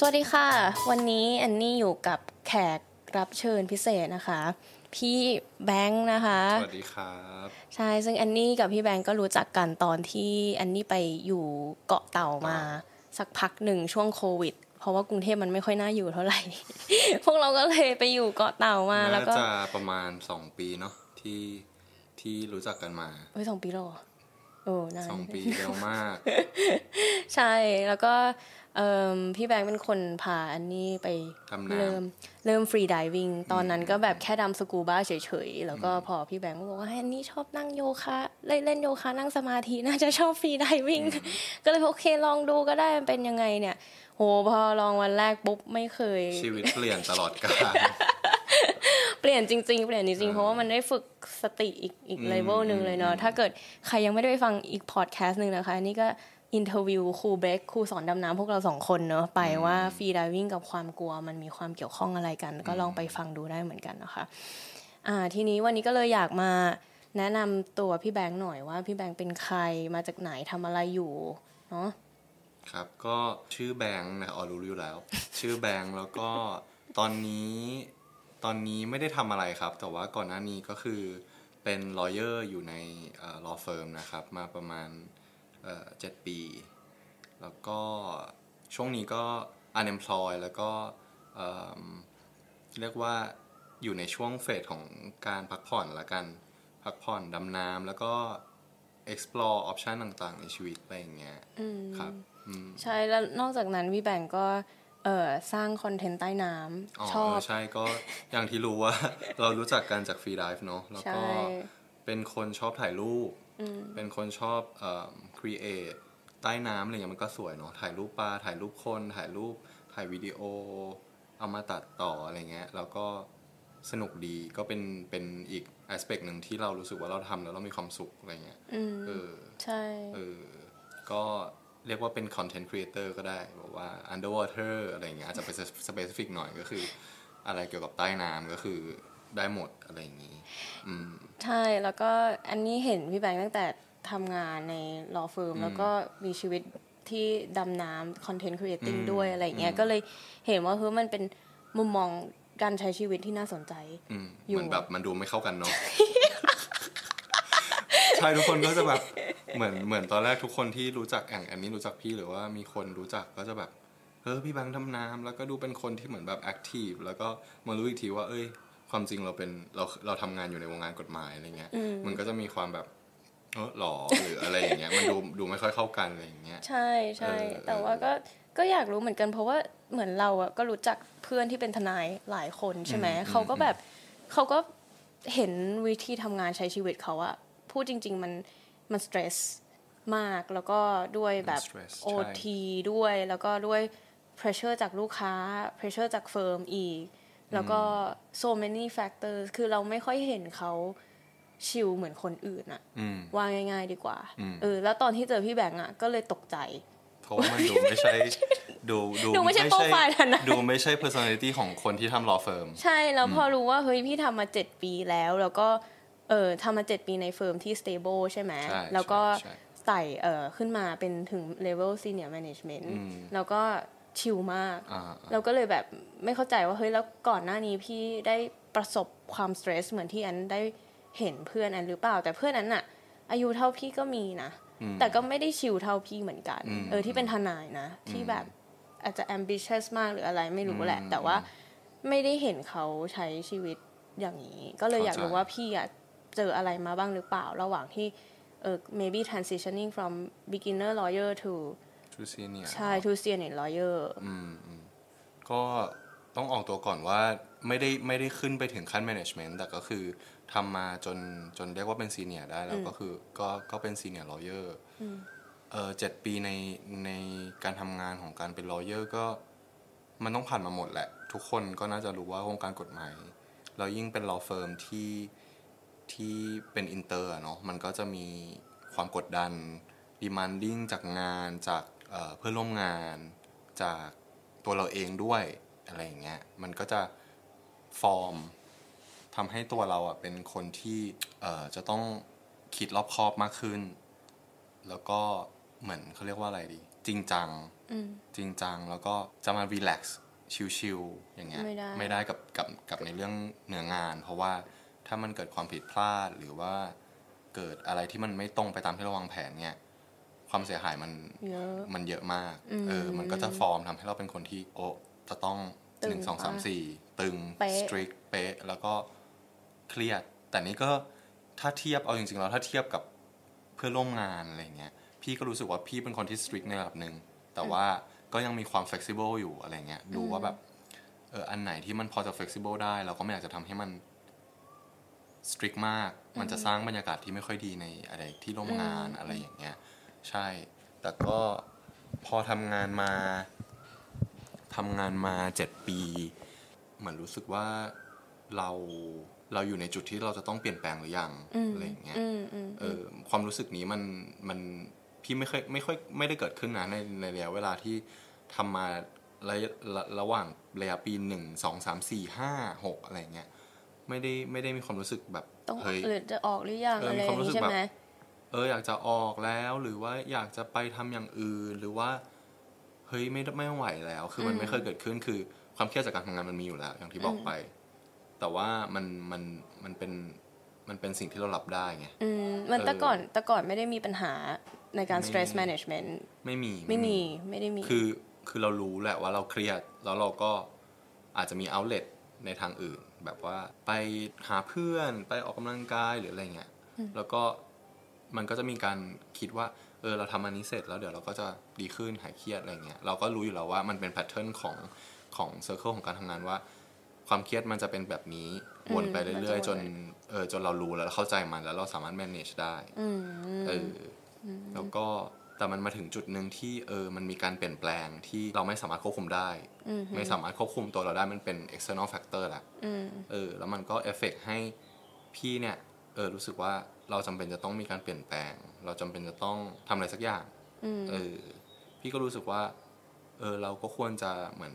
สวัสดีค่ะ วันนี้แอนนี่อยู่กับแขกรับเชิญพิเศษนะคะ พี่แบงค์นะคะ สวัสดีครับ ใช่ซึ่งแอนนี่กับพี่แบงค์ก็รู้จักกันตอนที่แอนนี่ไปอยู่เกาะเต่ามา สักพักหนึ่งช่วงโควิด เพราะว่ากรุงเทพมันไม่ค่อยน่าอยู่เท่าไหร่ พวกเราก็เลยไปอยู่เกาะเต่ามาแล้วน่าก็จะประมาณสองปีเนาะที่ที่รู้จักกันมาเฮ้ยสองปีแล้วเหรอโอ้นานสองปีเร็วมาก ใช่แล้วก็เอิ่ม พี่แบงค์เป็นคนพาอันนี้ไปดำน้ำเริ่มเริ่ม freediving ตอนนั้นก็แบบแค่ดำสกูบ้าเฉยๆ แล้วก็พอพี่แบงค์บอกว่าให้อันนี้ชอบนั่งโยคะเล่นเล่นโยคะนั่งสมาธิน่าจะชอบ freediving ก็เลยโอเคลองดูก็ได้มันเป็นยังไงเนี่ย โหพอลองวันแรกปุ๊บไม่เคย ชีวิตเปลี่ยนตลอดกาลเปลี่ยนจริงๆ เปลี่ยนจริงๆ เพราะว่ามันได้ฝึกสติอีกอีกเลเวลหนึ่งเลยเนาะถ้าเกิดใครยังไม่ได้ไปฟังอีกพอดแคสต์หนึ่งนะคะอันนี้ก็ interview ครูเบคครูสอนดำน้ำพวกเราสองคนเนาะไปว่า freediving กับความกลัวมันมีความเกี่ยวข้องอะไรกัน ก็ลองไปฟังดูได้เหมือนกันนะคะอ่าทีนี้วันนี้ก็เลยอยากมาแนะนำตัวพี่แบงค์หน่อยว่าพี่แบงค์เป็นใครมาจากไหนทำอะไรอยู่เนาะครับก็ชื่อแบงค์นะอ๋อรู้อยู่แล้ว ชื่อแบงค์แล้วก็ตอนนี้ตอนนี้ไม่ได้ทำอะไรครับ แต่ว่าก่อนหน้านี้ก็คือเป็นลอ y เ r อร์อยู่ในเอ่อ law firm นะครับ มาประมาณ เอ่อเจ็ดปี แล้วก็ช่วงนี้ก็ unemployed แล้วก็เอิ่มเรียกว่าอยู่ในช่วง phase ของการพักผ่อนละกัน พักผ่อนดำน้ำแล้วก็ explore option ต่างๆ ในชีวิตอะไรอย่างเงี้ยครับอืมใช่ แล้วนอกจากนั้นพี่แบงค์ก็เออสร้างคอนเทนต์ใต้น้อ๋อำชอบใช่ก็อย่างที่รู้ว่า เรารู้จักกันจาก freedive เนาะแล้วก็ใช่เป็นคนชอบถ่ายรูป เป็นคนชอบเอ่อ create ใต้น้ำอะไรเงี้ยมันก็สวยเนาะถ่ายรูปปลาถ่ายรูปคน ถ่ายรูปถ่ายวิดีโอ เอามาตัดต่ออะไรเงี้ยแล้วก็สนุกดีก็เป็นเป็นอีก aspect หนึ่งที่เรารู้สึกว่าเราทำแล้วเรามีความสุขอะไรเงี้ยอืมเออใช่เออก็เรียกว่าเป็น content creator ก็ได้บอกว่า underwater อะไรอย่างเงี้ยอาจจะไป specific หน่อยก็คือ อะไรเกี่ยวกับใต้น้ำก็คือ ได้หมดอะไรอย่างงี้อืมใช่แล้วก็อันนี้เห็นพี่แบงค์ตั้งแต่ทำงานใน law firm แล้วก็มีชีวิตที่ดำน้ำ content creating อืมด้วยอะไรเงี้ยก็เลยเห็นว่าเฮ้ยมันเป็นมุมมองการใช้ชีวิตที่น่าสนใจอืมอยู่เหมือนแบบมันดูไม่เข้ากันเนาะใช่ทุกคนก็จะแบบเหมือนเหมือนตอนแรกทุกคนที่รู้จักแองอันนี้รู้จักพี่หรือว่ามีคนรู้จักก็จะแบบเออพี่แบงค์ทำน้ำแล้วก็ดูเป็นคนที่เหมือนแบบแอคทีฟแล้วก็มารู้อีกทีว่าเอ้ย ความจริงเราเป็นเราเราทำงานอยู่ในวงการกฎหมายอะไรเงี้ย มันก็จะมีความแบบเออหรอหรืออะไรอย่างเงี้ยมันดูดูไม่ค่อยเข้ากันอะไรอย่างเงี้ย ใช่ใช่เออแต่ว่าก็ก็อยากรู้เหมือนกันเพราะว่าเหมือนเราอะก็รู้จักเพื่อนที่เป็นทนายหลายคนใช่ไหมอืมเขาก็แบบเขาก็เห็นวิธีทำงานใช้ชีวิตเขาอะพูดจริง ๆ มันมันสตรสมากแล้วก็ด้วยแบบมัน stress ใช่โอทีด้วยแล้วก็ด้วย pressure จากลูกค้า pressure จากเฟิร์มอีก แล้วก็ so many factors คือเราไม่ค่อยเห็นเขาชิลเหมือนคนอื่นอะอืมว่าง่าย ๆ ดีกว่าอืมเออแล้วตอนที่เจอพี่แบงค์อะก็เลยตกใจเพราะว่ามันดูไม่ใช่ดูดูดูไม่ใช่ profile ทนายดูไม่ใช่ personality ของคนที่ทำ law firm ใช่แล้วพอรู้ว่าเฮ้ยพี่ทำมาเจ็ดปีแล้ว แล้วก็เออทำมาเจ็ดปีใน firm ที่ stable ใช่ไหมใช่แล้วก็ใช่ใช่ไต่เออขึ้นมาเป็นถึง level senior management อืมแล้วก็ ชิลมากอ่าเราก็เลยแบบไม่เข้าใจว่าเฮ้ยแล้วก่อนหน้านี้พี่ได้ประสบความ stress เหมือนที่อันได้เห็นเพื่อนอันหรือเปล่า แต่เพื่อนนั้นอะอายุเท่าพี่ก็มีนะอืมแต่ก็ไม่ได้ชิลเท่าพี่เหมือนกันอืมเออที่เป็นทนายนะ ที่แบบอาจจะ ambitious มากหรืออะไรไม่รู้แหละอืมแต่ว่าไม่ได้เห็นเขาใช้ชีวิตอย่างนี้ ก็เลยอยากเข้าใจรู้ว่าพี่อะเจออะไรมาบ้างหรือเปล่า ระหว่างที่เออ maybe transitioning from beginner lawyer to to senior ใช่ to senior lawyer อืมอืมก็ต้องออกตัวก่อนว่าไม่ได้ไม่ได้ขึ้นไปถึงขั้น management แต่ก็คือทำมาจนจนเรียกว่าเป็น senior ได้แล้วก็คือก็ก็เป็น senior lawyer เออเจ็ดปีในในการทำงานของการเป็น lawyer ก็มันต้องผ่านมาหมดแหละ ทุกคนก็น่าจะรู้ว่าวงการกฎหมายแล้วยิ่งเป็น law firm ที่ที่เป็นอินเตอร์เนาะมันก็จะมีความกดดัน demanding จากงานจาก เอ่อเพื่อนร่วมงานจากตัวเราเองด้วยอะไรอย่างเงี้ยมันก็จะฟอร์มทำให้ตัวเราอะเป็นคนที่เอ่อจะต้องคิดรอบคอบมากขึ้น แล้วก็เหมือนเขาเรียกว่าอะไรดี จริงจังจริงจังแล้วก็จะมารีแลกซ์ชิลๆอย่างเงี้ยไม่ได้ไม่ได้กับกับกับในเรื่องเนื้องาน เพราะว่าถ้ามันเกิดความผิดพลาดหรือว่าเกิดอะไรที่มันไม่ตรงไปตามที่เราวางแผนเนี่ย ความเสียหายมันเยอะมันเยอะมาก เออ มันก็จะฟอร์มทำให้เราเป็นคนที่โอ้จะต้องตึงหนึ่งสองสามสี่ตึงเป๊ะสตรีกเป๊ะแล้วก็เครียด แต่นี่ก็ถ้าเทียบเอาจริงๆแล้วถ้าเทียบกับเพื่อนร่วมงานอะไรเงี้ย พี่ก็รู้สึกว่าพี่เป็นคนที่สตรีกในระดับหนึ่งแต่ว่าก็ยังมีความ flexible อยู่อะไรเงี้ยดูว่าแบบเอออันไหนที่มันพอจะ flexible ได้ เราก็ไม่อยากจะทำให้มัน strict มาก มันจะสร้างบรรยากาศที่ไม่ค่อยดีในอะไรที่ร่วมงานอะไรอย่างเงี้ย ใช่ แต่ก็พอทำงานมาทำงานมาเจ็ดปี เหมือนรู้สึกว่าเราเราอยู่ในจุดที่เราจะต้องเปลี่ยนแปลงหรือยังอะไรอย่างเงี้ยอืมอืมเออความรู้สึกนี้มันมันพี่ไม่ค่อยไม่ค่อยไม่ได้เกิดขึ้นนะในในระยะเวลาที่ทำมาระยะระระหว่างระยะปีหนึ่งสองสามสี่ห้าหกอะไรเงี้ยไม่ได้ไม่ได้มีความรู้สึกแบบต้องเฮ้ยหรือจะออกหรือยังเอออะไรอมีความย่างรู้นี้สึกใช่ไหมแบบเอออยากจะออกแล้วหรือว่าอยากจะไปทำอย่างอื่น หรือว่าเฮ้ยไม่ไม่ไหวแล้ว คือมันไม่เคยเกิดขึ้นคือ ความเครียดจากการทำงานมันมีอยู่แล้ว อย่างที่บอกไป แต่ว่ามันมันมันเป็นมันเป็นสิ่งที่เรารับได้ไงอืมมันเออแต่ก่อนแต่ก่อนไม่ได้มีปัญหาในการไม่ stress management ไม่มีไม่มีไม่ได้มีคือคือเรารู้แหละว่าเราเครียด แล้วเราก็อาจจะมี outlet ในทางอื่น แบบว่าไปหาเพื่อนไปออกกำลังกายหรืออะไรเงี้ยแล้วก็ มันก็จะมีการคิดว่าเออเราทำอันนี้เสร็จแล้วเดี๋ยวเราก็จะดีขึ้นหายเครียดอะไรเงี้ยเราก็รู้อยู่แล้วว่ามันเป็น pattern ของของ circle ของการทำงานว่า ความเครียดมันจะเป็นแบบนี้วนไปเรื่อยๆ จนเออจนเรารู้แล้วเข้าใจมันแล้วเราสามารถ manage ได้อืมเอออแล้วก็แต่มันมาถึงจุดหนึ่งที่เออมันมีการเปลี่ยนแปลงที่เราไม่สามารถควบคุมได้ ไม่สามารถควบคุมตัวเราได้มันเป็น external factor ละอืมเออแล้วมันก็เอฟเฟกให้พี่เนี่ยเออรู้สึกว่า เราจำเป็นจะต้องมีการเปลี่ยนแปลง เราจำเป็นจะต้องทำอะไรสักอย่างอืมเออพี่ก็รู้สึกว่า เออเราก็ควรจะเหมือน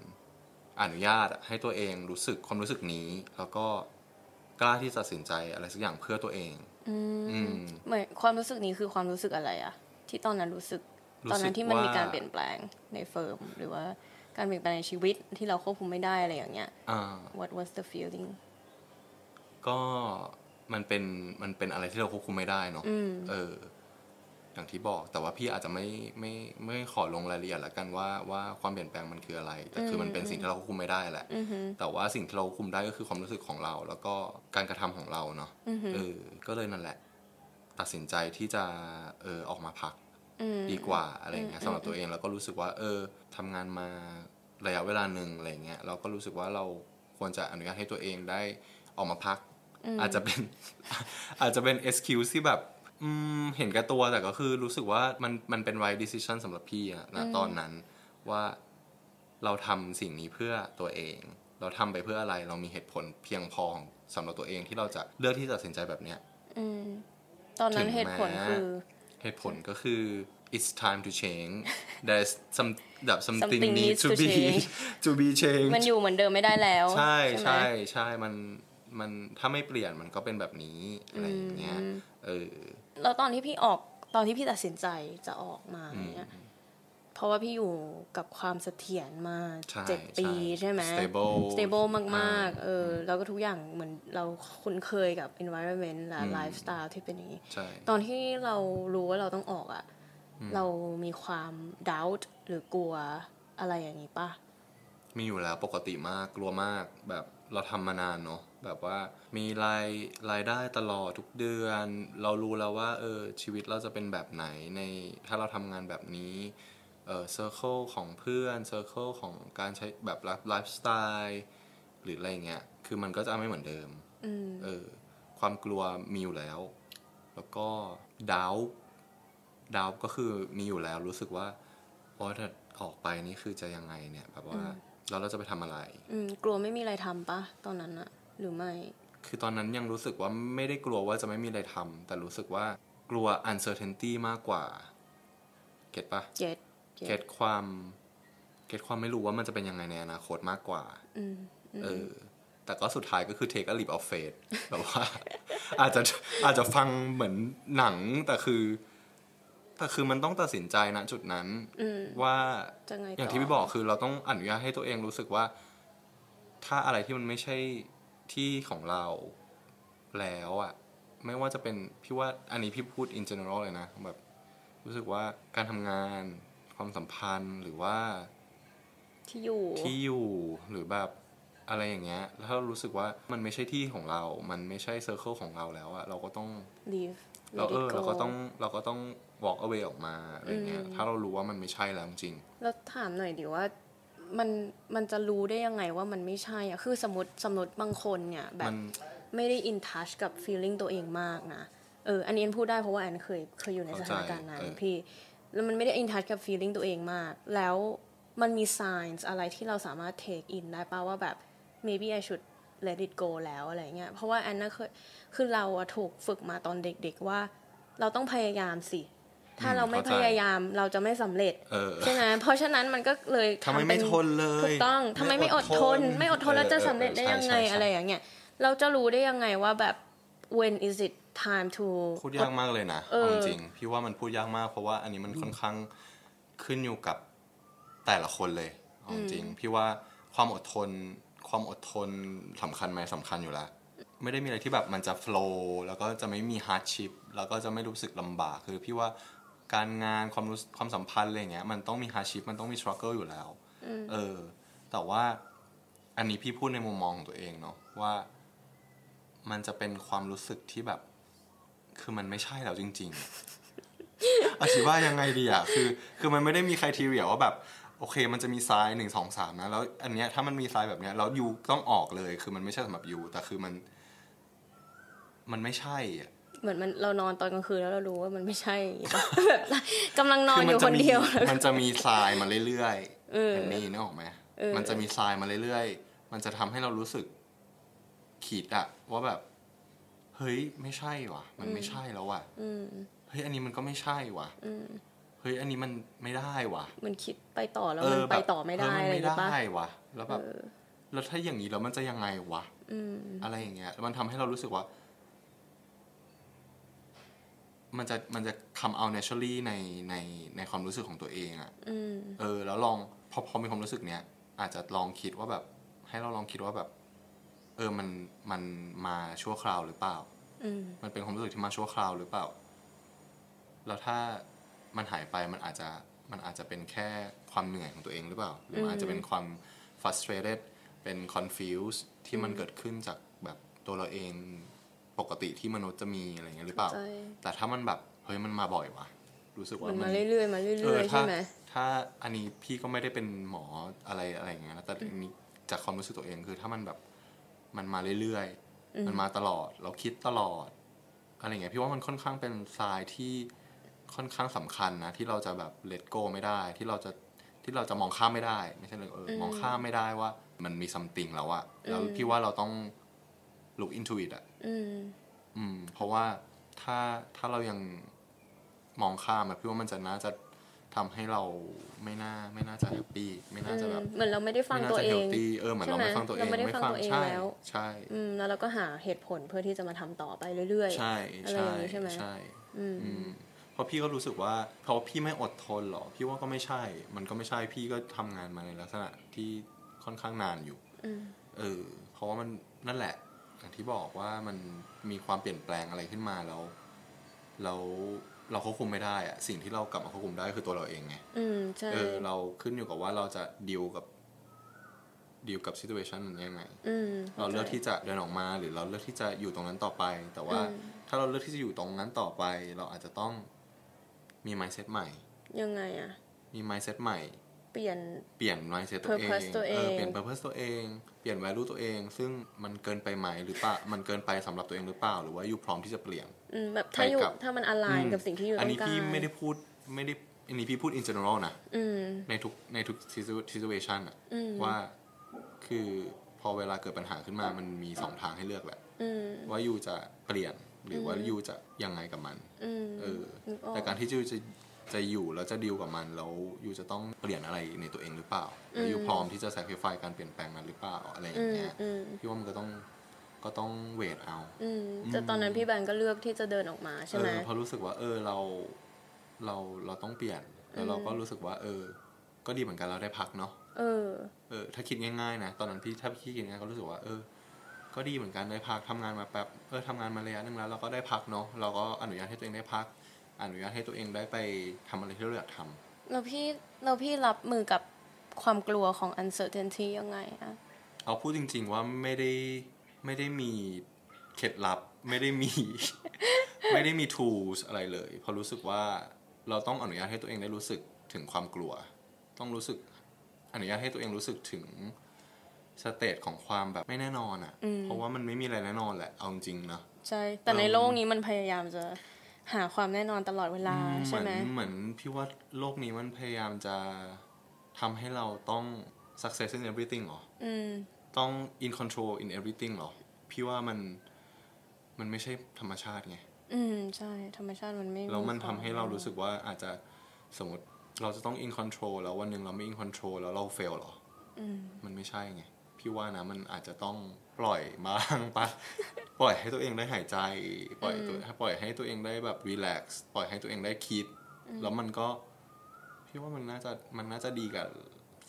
อนุญาตอะให้ตัวเองรู้สึกความรู้สึกนี้ แล้วก็กล้าที่จะตัดสินใจอะไรสักอย่างเพื่อตัวเองอืมอืมเหมือนความรู้สึกนี้คือความรู้สึกอะไรอะที่ตอนนั้นรู้สึกรู้สึกตอนนั้นที่มันมีว่าการเปลี่ยนแปลงในเฟิร์มหรือว่าการเปลี่ยนแปลงในชีวิตที่เราควบคุมไม่ได้อะไรอย่างเงี้ยอ่า what was the feeling ก็ มันเป็นมันเป็นอะไรที่เราควบคุมไม่ได้เนาะอืมเออ อย่างที่บอกแต่ว่าพี่อาจจะไม่ไม่ไม่ขอลงรายละเอียดละกันว่าว่าความเปลี่ยนแปลงมันคืออะไร แต่คือมันเป็นสิ่งที่เราควบคุมไม่ได้แหละอือหือแต่ว่าสิ่งที่เราควบคุมได้ก็คือความรู้สึกของเรา แล้วก็การกระทำของเราเนาะอือหือเออ ก็เลยนั่นแหละ ตัดสินใจที่จะเออออกมาพักอืมดีกว่าอะไรอย่างเงี้ยสำหรับตัวเองแล้วก็รู้สึกว่า เออทำงานมาระยะเวลาหนึ่งอะไรเงี้ยเราก็รู้สึกว่าเราควรจะอนุญาตให้ตัวเองได้ออกมาพัก อาจจะเป็นอาจจะเป็น excuse ที่แบบอืมเห็นแก่ตัวแต่ก็คือรู้สึกว่ามันมันเป็น right decision สำหรับพี่อะนะตอนนั้นว่าเราทำสิ่งนี้เพื่อตัวเอง เราทำไปเพื่ออะไรเรามีเหตุผลเพียงพอสำหรับตัวเองที่เราจะเลือกที่จะตัดสินใจแบบเนี้ยอืมตอนนั้นถึงเหตุผลแม้คือเหตุผลก็คือ it's time to change there's some แบบ something Something needs needs to to be change to be changed มันอยู่เหมือนเดิมไม่ได้แล้ว ใช่ไหมใช่ใช่มัน มันถ้าไม่เปลี่ยนมันก็เป็นแบบนี้อะไรอย่างเงี้ยเออแล้วตอนที่พี่ออกตอนที่พี่ตัดสินใจจะออกมาเนี่ยเพราะว่าพี่อยู่กับความเสถียรมาใช่เจ็ดปีใช่ใช่ไหม stable stable มากอ่าๆเออแล้วก็ทุกอย่างเหมือนเราคุ้นเคยกับ environment และ lifestyle ที่เป็นอย่างนี้ใช่ตอนที่เรารู้ว่าเราต้องออกอะ่ะเรามีความ doubt หรือกลัวอะไรอย่างนี้ปะมีอยู่แล้วปกติมากกลัวมากแบบเราทำมานานเนาะ แบบว่ามีรายรายได้ตลอดทุกเดือน เรารู้แล้วว่าเออชีวิตเราจะเป็นแบบไหนในถ้าเราทำงานแบบนี้เออ circle ของเพื่อน circle ของการใช้แบบไลฟ์สไตล์หรืออะไรเงี้ยคือมันก็จะไม่เหมือนเดิมอืมเออความกลัวมีอยู่แล้ว แล้วก็ดาวดาวก็คือมีอยู่แล้วรู้สึกว่าว่าถ้าออกไปนี่คือจะยังไงเนี่ยแบบว่าแล้วเราจะไปทำอะไร อืมกลัวไม่มีอะไรทำปะตอนนั้นอะ หรือไม่ คือตอนนั้นยังรู้สึกว่าไม่ได้กลัวว่าจะไม่มีอะไรทำแต่รู้สึกว่ากลัว uncertainty มากกว่า เก็ตปะเจ็ดเก็ตความเก็ตความไม่รู้ว่ามันจะเป็นยังไงในอนาคตมากกว่าอืมเออ แต่ก็สุดท้ายก็คือ take a leap of faith แบบว่า อาจจะอาจจะฟังเหมือนหนังแต่คือแต่คือมันต้องตัดสินใจณจุดนั้นอืมว่าจะไงต่อออย่างที่พี่บอกคือเราต้องอนุญาตให้ตัวเองรู้สึกว่า ถ้าอะไรที่มันไม่ใช่ ที่ของเราแล้วอะไม่ว่าจะเป็นพี่ว่าอันนี้พี่พูด in general เลยนะแบบรู้สึกว่าการทำงานความสัมพันธ์หรือว่า ที่อยู่ที่อยู่หรือแบบอะไรอย่างเงี้ยแล้วถ้าเรารู้สึกว่ามันไม่ใช่ที่ของเรา มันไม่ใช่เซอร์เคิลของเราแล้วอะเราก็ต้อง leave เรา let เอ it อ go เราก็ต้องเราก็ต้อง walk away ออกมาอะไรเงี้ยอืมถ้าเรารู้ว่ามันไม่ใช่แล้วจริง แล้วถามหน่อยดิว่า มันมันจะรู้ได้ยังไงว่ามันไม่ใช่อะคือสมมติสมมติบางคนเนี่ยแบมับนไม่ได้ in touch กับ feeling ตัวเองมากนะเอออันนี้แอนพูดได้เพราะว่าแอนเคยเคยอยู่ในสเข้าใจถานการณ์นั้นเออพี่แล้วมันไม่ได้ in touch กับ feeling ตัวเองมาก แล้วมันมี signs อะไรที่เราสามารถ take in ได้ป่าว่าแบบ maybe I should let it go แล้วอะไรเงี้ยเพราะว่าแอนน่ะเคยคือเราอะถูกฝึกมาตอนเด็กๆว่า เราต้องพยายามสิ ถ้าอืมเราไม่เข้าพใจยายามเราจะไม่สำเร็จเออใช่ไหมเพราะฉะนั้นมันก็เลยทำไมเป็ไม่ทนเลยถูกต้องทำไมไม่อดทน ไม่อดทนแล้วจะสำเร็จได้ยังไงใช่ใช่อะไรอย่างเงี้ยเราจะรู้ได้ยังไงว่าแบบ when is it time to พูดยากมากเลยนะเออเอาจริงๆพี่ว่ามันพูดยากมาก เพราะว่าอันนี้มันค่อนข้างขึ้นอยู่กับแต่ละคนเลยเอาจริงๆพี่ว่าความอดทนความอดทนสำคัญไหมสำคัญอยู่แล้วไม่ได้มีอะไรที่แบบมันจะ flow แล้วก็จะไม่มี hardship แล้วก็จะไม่รู้สึกลำบากคือพี่ว่า การงานความรู้ความสัมพันธ์อะไรเงี้ยมันต้องมี hardship มันต้องมี struggle อยู่แล้วเออ แต่ว่าอันนี้พี่พูดในมุมมองของตัวเองเนาะว่ามันจะเป็นความรู้สึกที่แบบ คือมันไม่ใช่แล้วจริง ๆอธิบายยังไงดีอะคือ คือมันไม่ได้มีใครทีเรียว่าแบบโอเค มันจะมีทรายหนึ่งสองสามนะ แล้ว อันเนี้ยถ้ามันมีทรายแบบเนี้ยแล้วยูต้องออกเลย คือมันไม่ใช่สำหรับยูแต่คือมัน มันไม่ใช่อะ เหมือนมันเรานอนตอนกลางคืนแล้วเรารู้ว่ามันไม่ใช่กำลังนอนอยู่มัคนจะมีเดียว มันจะมีทรายมาเรื่อยเออๆอันนี้นึกออกไหมเออมันจะมีทรายมาเรื่อยๆ มันจะทำให้เรารู้สึกขีดอะว่าแบบ เฮ้ยไม่ใช่ว่ะ มันไม่ใช่แล้วว่ะอืมเฮ้ยอันนี้มันก็ไม่ใช่ว่ะอืมเฮ้ยอันนี้มันไม่ได้ว่ะ มันคิดไปต่อแล้วเอมันอไปแบบต่อไม่ได้เอออะไรมันอย่างไม่เงี้ยปะได้ว่ะ แล้วแบบเออแล้วถ้าอย่างนี้แล้วมันจะยังไงวะอืมอะไรอย่างเงี้ยแล้วมันทำให้เรารู้สึกว่า มันจะมันจะทำเอา naturally ในในในความรู้สึกของตัวเองอะอืมเออ แล้วลองพอพอมีความรู้สึกเนี้ยอาจจะลองคิดว่าแบบ ให้เราลองคิดว่าแบบ เออมันมันมาชั่วคราวหรือเปล่าอืมมันเป็นความรู้สึกที่มาชั่วคราวหรือเปล่า แล้วถ้ามันหายไปมันอาจจะมันอาจจะเป็นแค่ความเหนื่อยของตัวเองหรือเปล่า หรือมันอาจจะเป็นความ frustrated เป็น confused ที่มันเกิดขึ้นจากแบบตัวเราเอง ปกติที่มนุษย์จะมีอะไรอย่างเงี้ยหรือเปล่าใช่แต่ถ้ามันแบบเฮ้ยมันมาบ่อยวะรู้สึกว่ามันมัมานเรื่อยๆมาเรื่เอออยๆถ้าใช่ไหมถ้าอันนี้พี่ก็ไม่ได้เป็นหมออะไรอะไรอย่างเงี้ยนะแต่อันนี้จากความรู้สึกตัวเองคือ ถ้ามันแบบมันมาเรื่อยๆมันมาตลอด เราคิดตลอดอะไรอย่างเงี้ยพี่ว่ามันค่อนข้างเป็นทรายที่ค่อนข้างสำคัญนะที่เราจะแบบเล t โกไม่ได้ที่เราจะที่เราจะมองข้ามไม่ได้ ไม่ใช่เลยเอออมองข้ามไม่ได้ว่า มันมี something แล้วอะแล้วพี่ว่าเราต้อง look into it อะอืมอืม เพราะว่าถ้าถ้าเรายังมองข้ามอะพี่ว่ามันจะน่าจะทำให้เราไม่น่าไม่น่าจะแฮปปี้ไม่น่าจะแบบเหมือนเราไม่ได้ฟังไม่น่าตัวจะเอเฮลงตี้เออเหมือนเราใช่ไหมไม่ฟังตัวเองเราไม่ได้ฟังตัวเองใช่แล้วใช่อืมแล้วเราก็หาเหตุผลเพื่อที่จะมาทำต่อไปเรื่อยๆใช่อะไรใช่อย่างนี้ใช่ไหมใช่อืมอืมเพราะพี่ก็รู้สึกว่าเพราะพี่ไม่อดทนหรอพี่ว่าก็ไม่ใช่ มันก็ไม่ใช่พี่ก็ทำงานมาในลักษณะที่ค่อนข้างนานอยู่อืมเออเพราะว่ามันนั่นแหละ อย่างที่บอกว่ามันมีความเปลี่ยนแปลงอะไรขึ้นมาแล้วแล้วเราควบคุมไม่ได้อะสิ่งที่เรากลับมาควบคุมได้คือตัวเราเองไงอืมใช่เออเราขึ้นอยู่กับว่าเราจะดีลกับดีลกับซิ t u เ t ชันยังไงอืมเราเลือกที่จะเดินออกมาหรือเราเลือกที่จะอยู่ตรงนั้นต่อไป แต่ว่าอืมถ้าเราเลือกที่จะอยู่ตรงนั้นต่อไป เราอาจจะต้องมี mindset ใหม่ ยังไงอะมี mindset ใหม่ เปลี่ยนเปลี่ยน mindset ตัวเอง Purpose ตัวเองเปลี่ยน purpose ตัวเอง เปลี่ยน value ตัวเอง ซึ่งมันเกินไปไหมหรือเปล่ามันเกินไปสำหรับตัวเองหรือเปล่า หรือว่าอยู่พร้อมที่จะเปลี่ยนอืมแบบถ้าอยู่ไปกับถ้ามันอะไรกับสิ่งที่อยู่อันต้อนี้งการพี่ไม่ได้พูดไม่ได้อันนี้พี่พูด in general นะอืมในทุกในทุก situ- situation อะอืมว่าคือพอเวลาเกิดปัญหาขึ้นมามันมีสองทางให้เลือกแหละอืมว่ายูจะเปลี่ยนหรือว่ายูจะยังไงกับมันอืมเออนึกออกแต่การที่ยูจะ จะอยู่แล้วจะดีลกับมันแล้วยูจะต้องเปลี่ยนอะไรในตัวเองหรือเปล่าแล้วยูพร้อมที่จะ sacrifice การเปลี่ยนแปลงนั้นหรือเปล่าอะไรออืย่างมเงี้ยอืมพี่ว่ามันก็ต้องก็ต้องเวทเอาอืมแต่ตอนนั้นพี่แบงก์ก็เลือกที่จะเดินออกมาใช่เอไหมอเพราะรู้สึกว่า เออเราเราเราต้องเปลี่ยนแล้วเราก็รู้สึกว่า เออ ก็ดีเหมือนกันเราได้พักเนาะเออ เออ ถ้าคิดง่ายๆนะตอนนั้นพี่ถ้าพี่คิดง่ายๆก็รู้สึกว่าเออ ก็ดีเหมือนกันได้พักทำงานมาแป๊บเออทำงานมาระยะหนึ่งแล้วเราก็ได้พักเนาะเราก็อนุญาตให้ตัวเองได้พัก อนุญาตให้ตัวเองได้ไปทำอะไรที่เราอยากทำแล้วพี่แล้วพี่รับมือกับความกลัวของ uncertainty ยังไงอะเอาพูดจริง ๆว่าไม่ได้ไม่ได้มีเคล็ดลับไม่ได้มี ไม่ได้มี tools อะไรเลยเพราะรู้สึกว่าเราต้องอนุญาตให้ตัวเองได้รู้สึกถึงความกลัว ต้องรู้สึกอนุญาตให้ตัวเองรู้สึกถึงสเตจของความแบบไม่แน่นอนอะ่ะ เพราะว่ามันไม่มีอะไรแน่นอนแหละเอาจริงๆนะใช่ แต่ในโลกนี้มันพยายามจะ หาความแน่นอนตลอดเวลาเหใช่มือนไหมเหมือนพี่ว่าโลกนี้มันพยายามจะทำให้เราต้อง success in everything หรออืมต้อง in control in everything หรอ พี่ว่ามันมันไม่ใช่ธรรมชาติไง อืมใช่ ธรรมชาติมันไม่แล้วมันควทำให้เรารู้สึกว่าอาจจะสมมติเราจะต้อง in control แล้ววันหนึ่งเราไม่ in control แล้วเรา fail หรอ อืมมันไม่ใช่ไง พี่ว่านะมันอาจจะต้อง ปล่อยบ้างปะปล่อยให้ตัวเองได้หายใจ ปล่อยตัวปล่อยให้ตัวเองได้แบบ relax ปล่อยให้ตัวเองได้คิด แล้วมันก็พี่ว่ามันน่าจะมันน่าจะดีกับ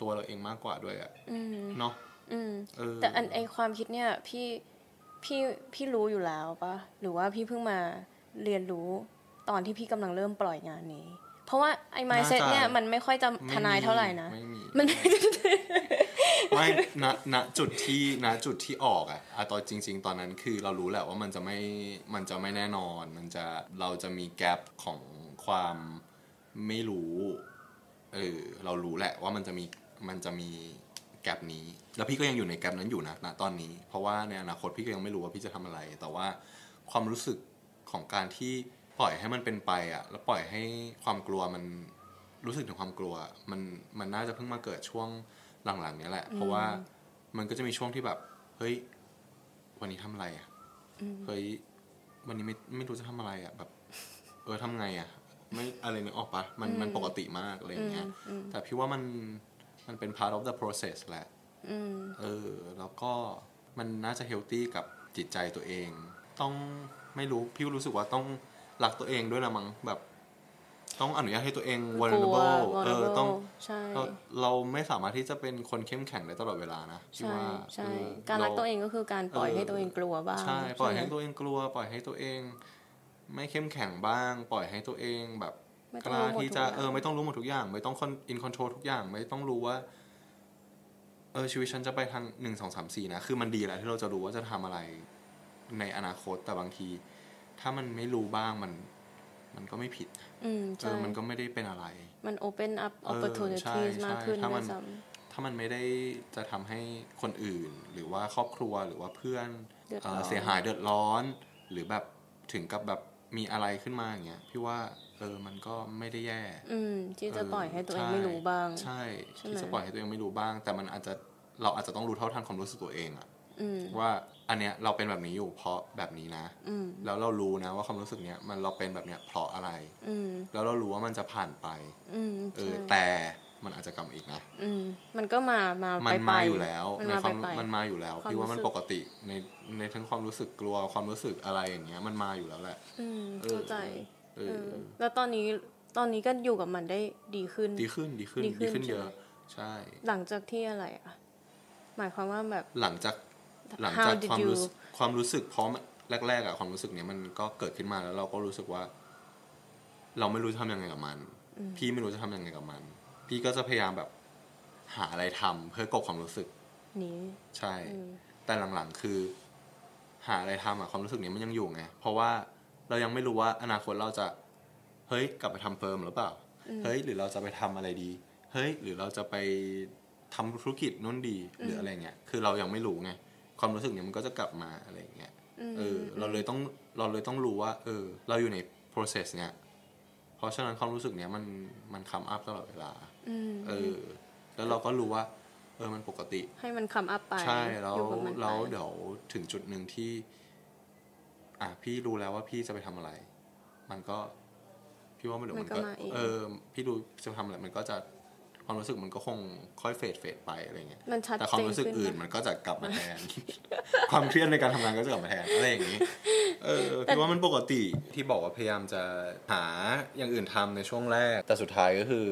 ตัวเราเองมากกว่าด้วยอะอืมเนาะอืมเออแต่อันไอความคิดเนี่ยพี่พี่พี่รู้อยู่แล้วปะหรือว่าพี่เพิ่งมาเรียนรู้ตอนที่พี่กำลังเริ่มปล่อยงานนี้ เพราะว่าไอ้ mindset น่าจะเนี่ยมันไม่ค่อยจะไม่ทนายเท่าไหร่นะไม่มีมัน ไม่ณณจุดที่ณจุดที่ออกอะอะตอนจริง ๆ ตอนนั้นคือเรารู้แหละว่ามันจะไม่มันจะไม่แน่นอน มันจะเราจะมีแกลบของความไม่รู้เออเรารู้แหละว่ามันจะมีมันจะมีแกลบนี้ แล้วพี่ก็ยังอยู่ในแกลบนั้นอยู่นะณตอนนี้ เพราะว่าในอนาคตพี่ก็ยังไม่รู้ว่าพี่จะทำอะไร แต่ว่าความรู้สึกของการที่ปล่อยให้มันเป็นไปอะแล้วปล่อยให้ความกลัวมันรู้สึกถึงความกลัว มันมันน่าจะเพิ่งมาเกิดช่วง หลังๆเนี้ยแหละ เพราะว่ามันก็จะมีช่วงที่แบบเฮ้ยวันนี้ทำอะไรอะเฮ้ยวันนี้ไม่ไม่รู้จะทำอะไรอะแบบ เออทำไงอะ ไม่อะไรนึกออกปะมันมันปกติมากอะไรอย่างเงี้ย แต่พี่ว่ามันมันเป็น part of the process แหละอืมเออ แล้วก็มันน่าจะ healthy กับจิตใจตัวเอง ต้องไม่รู้พี่รู้สึกว่าต้องรักตัวเองด้วยนะมั้งแบบ ต้องอนุญาตให้ตัวเองกลัว vulnerable เออต้องใช่เราเราไม่สามารถที่จะเป็นคนเข้มแข็งได้ตลอดเวลานะพี่ใช่ว่าใช่เออการรักตัวเองก็คือการปล่อยเออให้ตัวเองกลัวบ้างใช่ปล่อยให้ไหมตัวเองกลัว ปล่อยให้ตัวเอง ไม่เข้มแข็งบ้าง ปล่อยให้ตัวเองแบบไม่กต้องล้ารู้หมดทุกอย่างเออไม่ต้องรู้หมดทุกอย่าง ไม่ต้อง in control ทุกอย่าง ไม่ต้องรู้ว่าเออชีวิตฉันจะไปทางหนึ่งสองสามสี่นะคือมันดีแล้วที่เราจะรู้ว่าจะทำอะไรในอนาคตแต่บางที ถ้ามันไม่รู้บ้างมัน มันก็ไม่ผิดอืม เอใช่อมันก็ไม่ได้เป็นอะไร มัน open up เออ opportunities ใช่ใช่มากขึ้นถ้าด้มัวนยซ้ถ้ามันไม่ได้จะทำให้คนอื่น หรือว่าครอบครัวหรือว่าเพื่อนเดือดเอ่ร้ออนเสียหายเดือดร้อน หรือแบบถึงกับแบบมีอะไรขึ้นมาอย่างเงี้ยพี่ว่าเออมันก็ไม่ได้แย่ำอืมที่จะเออปล่อยให้ตัวเองใช่ไม่รู้บ้าง ใช่ใช่ไหมที่จะปล่อยให้ตัวเองไม่รู้บ้าง แต่มันอาจจะเราอาจจะต้องรู้เท่าทันความรู้สึกตัวเองอะอืมว่า อันเนี้ยเราเป็นแบบนี้อยู่เพราะแบบนี้นะอืมแล้วเรารู้นะว่าความรู้สึกเนี้ยมันเราเป็นแบบเนี้ยเพราะอะไรอืมแล้วเรารู้ว่ามันจะผ่านไปอืมเออใช่แต่มันอาจจะกลับมาอีกนะอืมมันก็มามามัไปนไปมาอยู่แล้วมันในมาควาไปมไปมันมาอยู่แล้วความพี่ว่ามันรู้สึกปกติในในทั้งความรู้สึกกลัวความรู้สึกอะไรอย่างเงี้ย มันมาอยู่แล้วแหละอืมเออเข้าใจเอเอออแล้วตอนนี้ตอนนี้ก็อยู่กับมันได้ดีขึ้น ดีขึ้นดีขึ้นดีขึ้นดีขึ้นใช่เยไหมอะ ใช่ หลังจากที่อะไรอะหมายความว่าแบบหลังจาก หลัง How จาก did ความ you รู้สึกความรู้สึกพร้อมแรกๆอะความรู้สึกเนี้ยมันก็เกิดขึ้นมาแล้วเราก็รู้สึกว่า เราไม่รู้จะทำยังไงกับมัน พี่ไม่รู้จะทำยังไงกับมัน พี่ก็จะพยายามแบบหาอะไรทำเพื่อกบความรู้สึก นี้ ใช่อืมแต่หลังๆคือ หาอะไรทำอะความรู้สึกนี้มันยังอยู่ไงเพราะว่าเรายังไม่รู้ว่าอนาคตเราจะเฮ้ยกลับไปทำเฟิร์มหรือเปล่าเฮ้ยหรือเราจะไปทำอะไรดี เฮ้ยหรือเราจะไปทำธุรกิจนู่นดีหรืออะไรเงี้ยคือเรายังไม่รู้ไง ความรู้สึกเนี้ยมันก็จะกลับมาอะไรเงี้ยเออเราเลยต้องเราเลยต้องรู้ว่า เออ เราอยู่ใน process เนี้ยเพราะฉะนั้นความรู้สึกเนี้ยมันมันคัมอัพตลอดเวลาอืมเออ แล้วเราก็รู้ว่า เออมันปกติ ให้มันคำอัพไปใช่แล้วอยู่กับมันไปแล้วเดี๋ยวถึงจุดหนึ่งที่ อะพี่รู้แล้วว่าพี่จะไปทำอะไร มันก็พี่ว่ามันเดี๋ยวมันก็มันก็มาเองเออ พี่รู้จะทำอะไรมันก็จะ ความรู้สึกมันก็คงค่อย fade fade ไปอะไรเงี้ยมันชัดเจนขึ้นปะ แต่ความรู้สึกอื่นมันก็จะกลับมาแทน ความเครียดในการทำงานก็จะกลับมาแทนอะไรอย่างนี้ เออพี่ว่ามันปกติที่บอกว่าพยายามจะหาอย่างอื่นทำในช่วงแรก แต่สุดท้ายก็คือ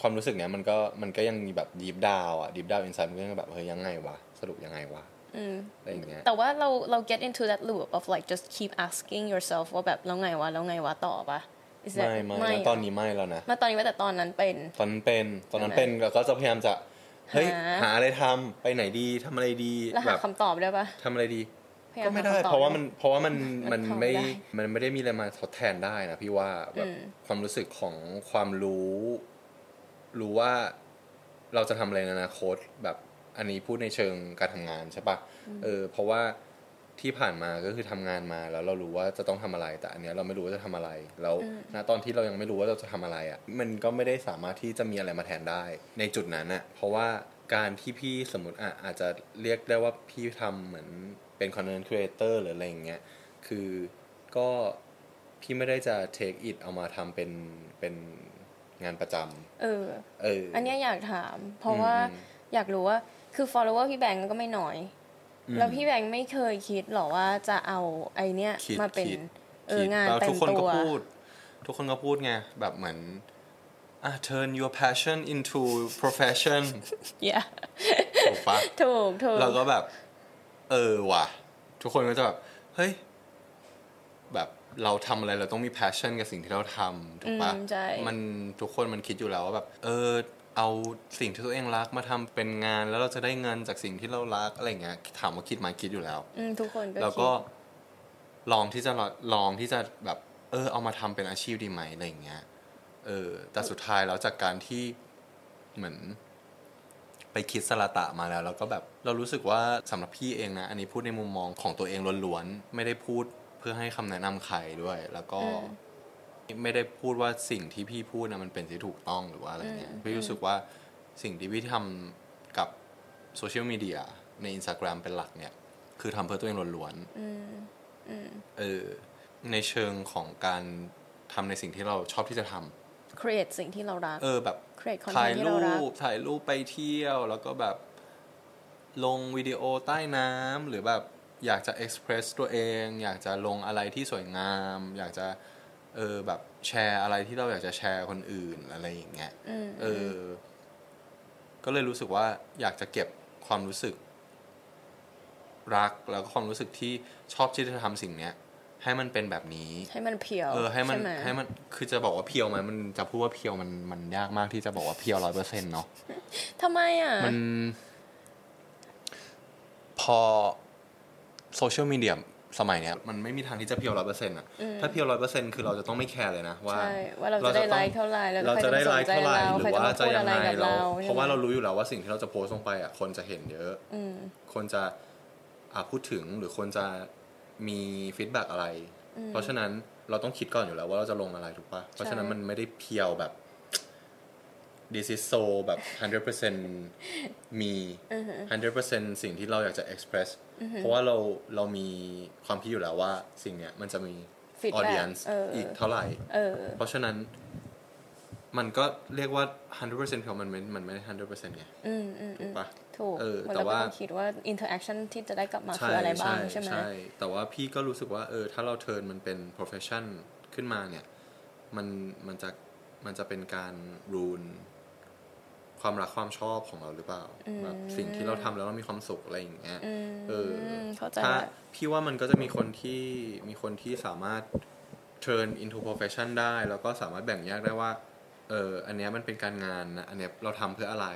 ความรู้สึกเนี้ยมันก็มันก็ยังมีแบบ deep down อะ deep down inside มันก็ยังแบบเฮ้ยยังไงวะสรุปยังไงวะอืมอะไรอย่างเงี้ยแต่ว่าเราเรา get into that loop of like just keep asking yourself ว่าแบบแล้วไงวะแล้วไงวะต่อปะ Is that- ไม่ไม่ไม่แล้วตอนนี้ไม่แล้วนะมาตอนนี้ว่าแต่ตอนนั้นเป็น ตอนนั้นเป็นตอนนั้นเป็นแล้วก็จะพยายามจะเฮ้ยหาหาอะไรทำไปไหนดีทำอะไรดีแล้วแบหาบคำตอบได้ปะทำอะไรดีพยายาก็มไม่หได้คำตอบเพราะว่ามันเพราะว่ามันมัมันนทำไม่ได้มันไม่ได้มีอะไรมาทดแทนได้นะพี่ว่าแบบความรู้สึกของความรู้ รู้ว่าเราจะทำอะไรในอนาคตแบบอันนี้พูดในเชิงการทำงานใช่ปะเออเพราะว่า ที่ผ่านมาก็คือทำงานมาแล้วเรารู้ว่าจะต้องทำอะไร แต่อันเนี้ยเราไม่รู้ว่าจะทำอะไรแล้วณตอนที่เรายังไม่รู้ว่าเราจะทำอะไรอะมันก็ไม่ได้สามารถที่จะมีอะไรมาแทนได้ ในจุดนั้นอะเพราะว่าการที่พี่สมมติอะอาจจะเรียกได้ว่าพี่ทำเหมือนเป็นคอนเทนต์ครีเอเตอร์หรืออะไรอย่างเงี้ยคือก็พี่ไม่ได้จะ take it เอามาทำเป็นเป็นงานประจเออำเออ อันเนี้ยอยากถาม เพราะว่าอืมอยากรู้ว่าคือ follower พี่แบงก์ก็ไม่น้อยอืม แล้วพี่แบงก์ไม่เคยคิดหรอว่าจะเอาไอเนี้ยคิดมาเป็นคิดเอองานแล้วเต็ทุมกคนตัก็วพูด ทุกคนก็พูดไงแบบเหมือนอะ turn your passion into profession yeah ถูกปะถูกถูกเราก็แบบ เออว่ะ ทุกคนก็จะแบบ เฮ้ย แบบเราทำอะไรเราต้องมี passion กับสิ่งที่เราทำถูกปะอืมใช่มันทุกคนมันคิดอยู่แล้วว่าแบบ เออ เอาสิ่งที่ตัวเองรักมาทำเป็นงาน แล้วเราจะได้เงินจากสิ่งที่เรารักอะไรเงี้ยถามว่าคิดไหมาคิดอยู่แล้ว อืมทุกคนก็แล้วคิก็ดลองที่จะลลองที่จะแบบ เออ เอามาทำเป็นอาชีพดีไหมอะไรอย่างเงี้ยเออแต่สุดท้ายแล้วจากการที่เหมือน ไปคิดสละตะมาแล้ว แล้วก็แบบเรารู้สึกว่าสำหรับพี่เองนะ อันนี้พูดในมุมมองของตัวเองล้วนๆไม่ได้พูดเพื่อให้คำแนะนำใครด้วย แล้วก็ ไม่ได้พูดว่าสิ่งที่พี่พูดนะมันเป็นที่ถูกต้องหรือว่าอะไรเงี้ยพี่รู้สึกว่าสิ่งที่พี่ทำกับโซเชียลมีเดียใน Instagram เป็นหลักเนี่ย คือทำเพื่อตัวเองล้วนๆเออในเชิงของการทำในสิ่งที่เราชอบที่จะทำ create สิ่งที่เรารัก เออแบบ create ถ่าย content ที่รูเรารักปถ่ายรูปไปเที่ยว แล้วก็แบบลงวิดีโอใต้น้ำหรือแบบอยากจะเอ็กซ์เพรสตัวเอง อยากจะลงอะไรที่สวยงาม อยากจะ เออแบบแชร์อะไรที่เราอยากจะแชร์คนอื่นอะไรอย่างเงี้ยเออ ก็เลยรู้สึกว่าอยากจะเก็บความรู้สึก รักแล้วก็ความรู้สึกที่ชอบที่จะทำสิ่งเนี้ยให้มันเป็นแบบนี้ ให้มันเพียวเออให้มันช่ไให้มันคือจะบอกว่าเพียวไหมมันจะพูดว่าเพียวมันมันยากมากที่จะบอกว่าเพียวร้อยเปอร์เซ็นต์เนาะทำไมอะมัน พอโซเชียลมีเดีย สมัยเนี้ยมันไม่มีทางที่จะเพียวร้อยเปอร์เซ็นต์อะถ้าเพียวร้อยเปอร์เซ็นต์คือเราจะต้องไม่แคร์เลยนะว่าใช่ว่าเราจะได้ต้องไลค์เท่าไหร่แล้วเราจะได้ไลค์เท่าไหร่ใครหรือว่าจะจะมาพูดยังไงอะไรกับเราเราเพราะว่าใช่ไหมเรารู้อยู่แล้วว่าสิ่งที่เราจะโพสต์ลงไปอะคนจะเห็นเยอะคนจะอะพูดถึงหรือคนจะมี feedback อะไร เพราะฉะนั้นเราต้องคิดก่อนอยู่แล้วว่าเราจะลงอะไรถูกปะเพราะฉะนั้นมันไม่ได้ pure แบบ this is so แบบ 100%มี 100%สิ่งที่เราอยากจะ express เพราะว่าเราเรามีความคิดอยู่แล้วว่าสิ่งเนี้ยมันจะมี Feedback audience เอออีอีกเท่าไหร่เออเพราะฉะนั้นมันก็เรียกว่า 100%เพียวมันไม่มันไม่ได้ 100%ไงอืมอืมถูกปะถูกเออมันแต่เราก็ว่าต้องคิดว่า interaction ที่จะได้กลับมาคืออะไรบ้างใช่ไหมใช่ แต่ว่าพี่ก็รู้สึกว่าเออถ้าเราเทิร์นมันเป็น profession ขึ้นมาเนี่ย มันมันจะมันจะเป็นการรูน ความรักความชอบของเราหรือเปล่าแบบสิ่งที่เราทำแล้วเรามีความสุขอะไรอย่างเงี้ยเออมเข้าใจถ้าละพี่ว่ามันก็จะมีคนที่มีคนที่สามารถ turn into profession ได้ แล้วก็สามารถแบ่งแยกได้ว่า เอออันเนี้ยมันเป็นการงานนะอันเนี้ยเราทำเพื่ออะไร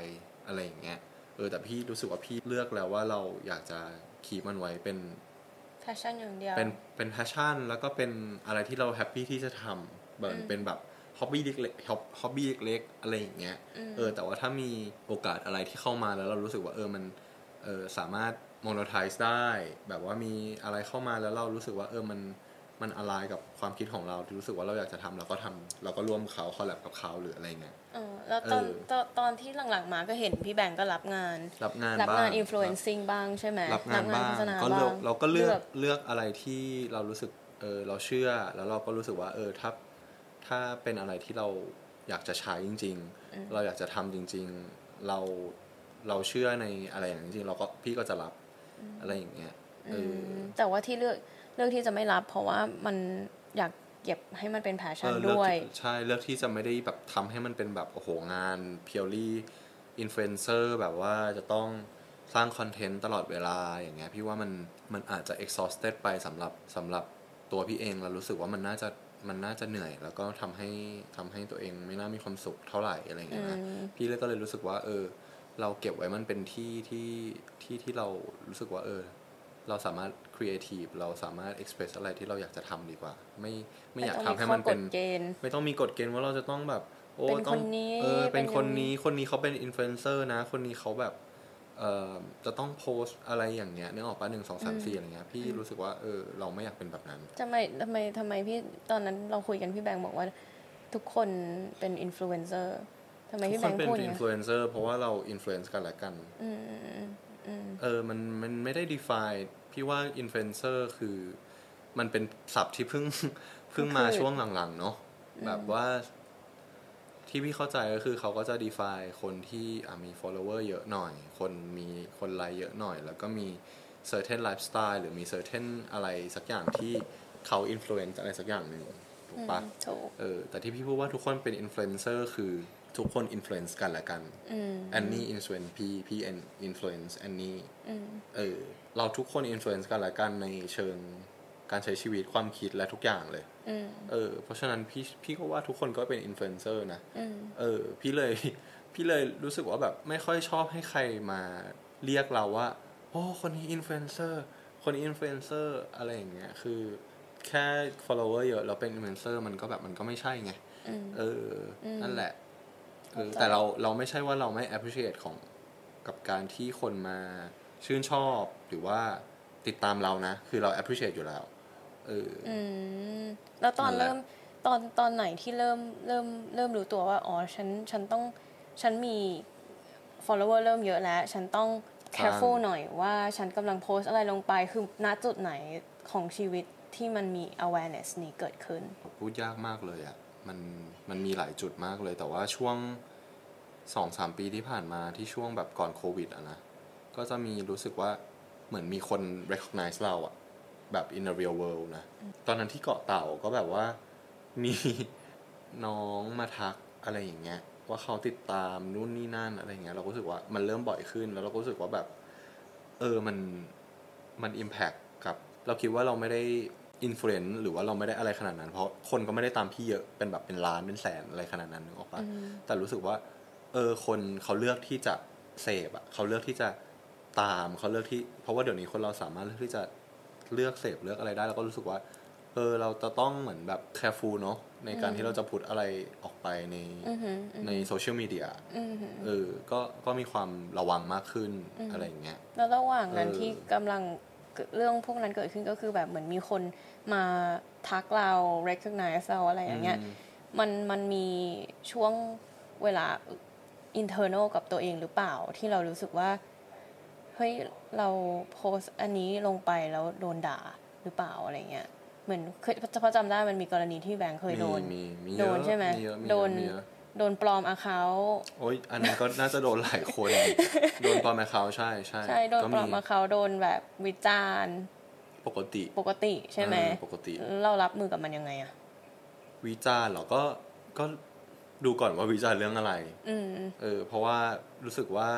อะไรอย่างเงี้ยเออแต่พี่รู้สึกว่าพี่เลือกแล้วว่าเราอยากจะคีมันไว้เป็น passion อย่างเดียวเป็นเป็น passion แล้วก็เป็นอะไรที่เรา happy ที่จะทำเหมือนเป็นแบบ hobby เล็กๆ hobby เล็กๆอะไรอย่างเงี้ยเออแต่ว่าถ้ามีโอกาสอะไรที่เข้ามาแล้วเรารู้สึกว่าเออมันเออสามารถ monetize ได้ แบบว่ามีอะไรเข้ามาแล้วเรารู้สึกว่าเออมันมันอะไรกับความคิดของเราที่รู้สึกว่าเราอยากจะทำเราก็ทำเราก็ร่วมเขา collab กับเขาหรืออะไรเงี้ยเออแล้วตอนเออตอนตอนที่หลังๆมาก็เห็นพี่แบงก์ก็รับงาน รับงานรับบ้างงาน influencing บ้างใช่ไหมรับงานบ้างโฆษณาก็เลือกบ้างเราก็เลือกเลือกอะไรที่เรารู้สึกเออเราเชื่อแล้วเราก็รู้สึกว่าเออถ้า ถ้าเป็นอะไรที่เราอยากจะใช้จริง ๆ เราอยากจะทำจริง ๆ เราเราเชื่อในอะไรอย่างนั้นจริงๆเราก็พี่ก็จะรับอะไรอย่างเงี้ยเอออแต่ว่าที่เลือกเลือกที่จะไม่รับ เพราะว่ามันอยากเก็บให้มันเป็นแพชชั่นเออเลือกด้วยที่ใช่เลือกที่จะไม่ได้แบบทำให้มันเป็นแบบโอ้โหงาน purely อินฟลูเอนเซอร์แบบว่าจะต้องสร้างคอนเทนต์ตลอดเวลาอย่างเงี้ยพี่ว่ามันมันอาจจะ exhausted ไปสำหรับสำหรับตัวพี่เองเรารู้สึกว่ามันน่าจะ มันน่าจะเหนื่อย แล้วก็ทำให้ทำให้ตัวเองไม่น่ามีความสุขเท่าไหร่อะไรเงี้ยนะพี่เลยก็เลยรู้สึกว่า เออ เราเก็บไว้มันเป็นที่ที่ที่ที่เรารู้สึกว่าเออ เราสามารถครีเอทีฟเราสามารถ express อะไรที่เราอยากจะทำดีกว่า ไม่ไม่อยากทำให้มันเป็นไต้องข้อกฎเกณฑ์ไม่ต้องมีกฎเกณฑ์ว่าเราจะต้องแบบ โอ้เป็นต้องคนนี้เออเป็นคนเป็นนี้คนนี้เขาเป็นอินฟลูเอนเซอร์นะ คนนี้เขาแบบเอ่อ จะต้องโพสต์อะไรอย่างเงี้ยนึกออกปะหนึ่งสองสามสี่อะไรเงี้ยพี่รู้สึกว่าเออเราไม่อยากเป็นแบบนั้นทำไมทำไมทำไมพี่ตอนนั้นเราคุยกันพี่แบงค์บอกว่า ทุกคนเป็นอินฟลูเอนเซอร์ทำไมทุกพี่คแบนงค์เป็นพูดออิย่างนเงี้ฟลูเอนเซอร์เพราะว่าเราอินฟลูเอนซ์กันและกันอืมอืมอืมเออมันมันไม่ได้ define พี่ว่า influencer คือมันเป็นศัพท์ที่เพิ่งเพิ่งมาช่วงหลังๆเนาะแบบว่า ที่พี่เข้าใจก็คือเขาก็จะ define คนที่อะมี follower เยอะหน่อย คนมีคนไลค์เยอะหน่อย แล้วก็มี certain lifestyle หรือมี certain อะไรสักอย่างที่เขา influence อะไรสักอย่างหนึ่งถูกปะถูกเออแต่ที่พี่พูดว่าทุกคนเป็น influencer คือทุกคน influence กันและกันอืมแอนนี่อinfluence พี่พี่เอ็น influence แอนนี่เออเราทุกคน influence กันและกันในเชิง การใช้ชีวิตความคิดและทุกอย่างเลยอืมเออ เพราะฉะนั้นพี่พี่ก็ว่าทุกคนก็เป็นอินฟลูเอนเซอร์นะอืมเออ พี่เลย พี่เลยรู้สึกว่าแบบไม่ค่อยชอบให้ใครมาเรียกเราว่า โอ้คนนี้อินฟลูเอนเซอร์คนนี้อินฟลูเอนเซอร์อะไรอย่างเงี้ยคือแค่ follower เยอะเราเป็นอินฟลูเอนเซอร์มันก็แบบมันก็ไม่ใช่ไงอืมเอออ นั่นแหละเออเข้าใจแต่เราเราไม่ใช่ว่าเราไม่ appreciate ของกับการที่คนมาชื่นชอบหรือว่าติดตามเรานะ คือเรา appreciate อยู่แล้ว เออออืมแล้วตอนนั่นแหละเริ่มตอนตอนไหนที่เริ่มเริ่มเริ่มรู้ตัวว่าอ๋อฉันฉันต้องฉันมี follower เริ่มเยอะแล้ว ฉันต้อง careful หน่อยว่าฉันกำลังโพสต์อะไรลงไปคือณจุดไหนของชีวิตที่มันมี awareness นี้เกิดขึ้น พูดยากมากเลยอะ่ะมันมันมีหลายจุดมากเลย แต่ว่าช่วงสองสามปีที่ผ่านมาที่ช่วงแบบก่อนโควิดอะนะ ก็จะมีรู้สึกว่าเหมือนมีคน recognize เราอะ แบบ in the real world นะ ตอนนั้นที่เกาะเต่าก็แบบว่ามีน้องมาทักอะไรอย่างเงี้ย ว่าเขาติดตามนู่นนี่นั่นอะไรอย่างเงี้ย เราก็รู้สึกว่ามันเริ่มบ่อยขึ้น แล้วเราก็รู้สึกว่าแบบ เออมันมัน impact กับ เราคิดว่าเราไม่ได้อินฟลูเอนซ์หรือว่าเราไม่ได้อะไรขนาดนั้น เพราะคนก็ไม่ได้ตามพี่เยอะเป็นแบบเป็นล้านเป็นแสนอะไรขนาดนั้นนึกออกปะแต่รู้สึกว่า เออคนเขาเลือกที่จะเสพอะเขาเลือกที่จะตามเขาเลือกที่ เพราะว่าเดี๋ยวนี้คนเราสามารถเลือกที่จะ เลือกเสพเลือกอะไรได้แล้วก็รู้สึกว่า เออเราจะต้องเหมือนแบบ careful เนาะในการที่เราจะพูดอะไรออกไปในอือหืออือหือในโซเชียลมีเดียอือหือเออก็ก็มีความระวังมากขึ้นอะไรอย่างเงี้ยแล้วระหว่างนั้นเออที่กำลังเกิดเรื่องพวกนั้นเกิดขึ้นก็คือแบบเหมือนมีคนมาทักเรา recognize เราอะไรอย่างเงี้ยมันมันมีช่วงเวลา internal กับตัวเองหรือเปล่าที่เรารู้สึกว่า เฮ้ยเราโพสต์อันนี้ลงไปแล้วโดนด่าหรือเปล่าอะไรเงี้ยเหมือนเคยเพราะจำได้มันมีกรณีที่แบงค์เคยโดนมีมีมีเยโดอะนใช่ไหมมีเยอะมีเยอะโดนมีเยอะโดนปลอมอาเขาโอ้ยอันนั้นก็น่าจะโดนหลายคน โดนปลอมแอคเคาท์ใช่ใช่ใช่โดนก็ปลอมอาเขาโดนแบบวิจารณ์ปกติ ปกติใช่ไหมเออปกติ เรารับมือกับมันยังไงอะวิจารณ์เหรอก็ก็ดูก่อนว่าวิจารณ์เรื่องอะไร อืมเออ เพราะว่ารู้สึกว่า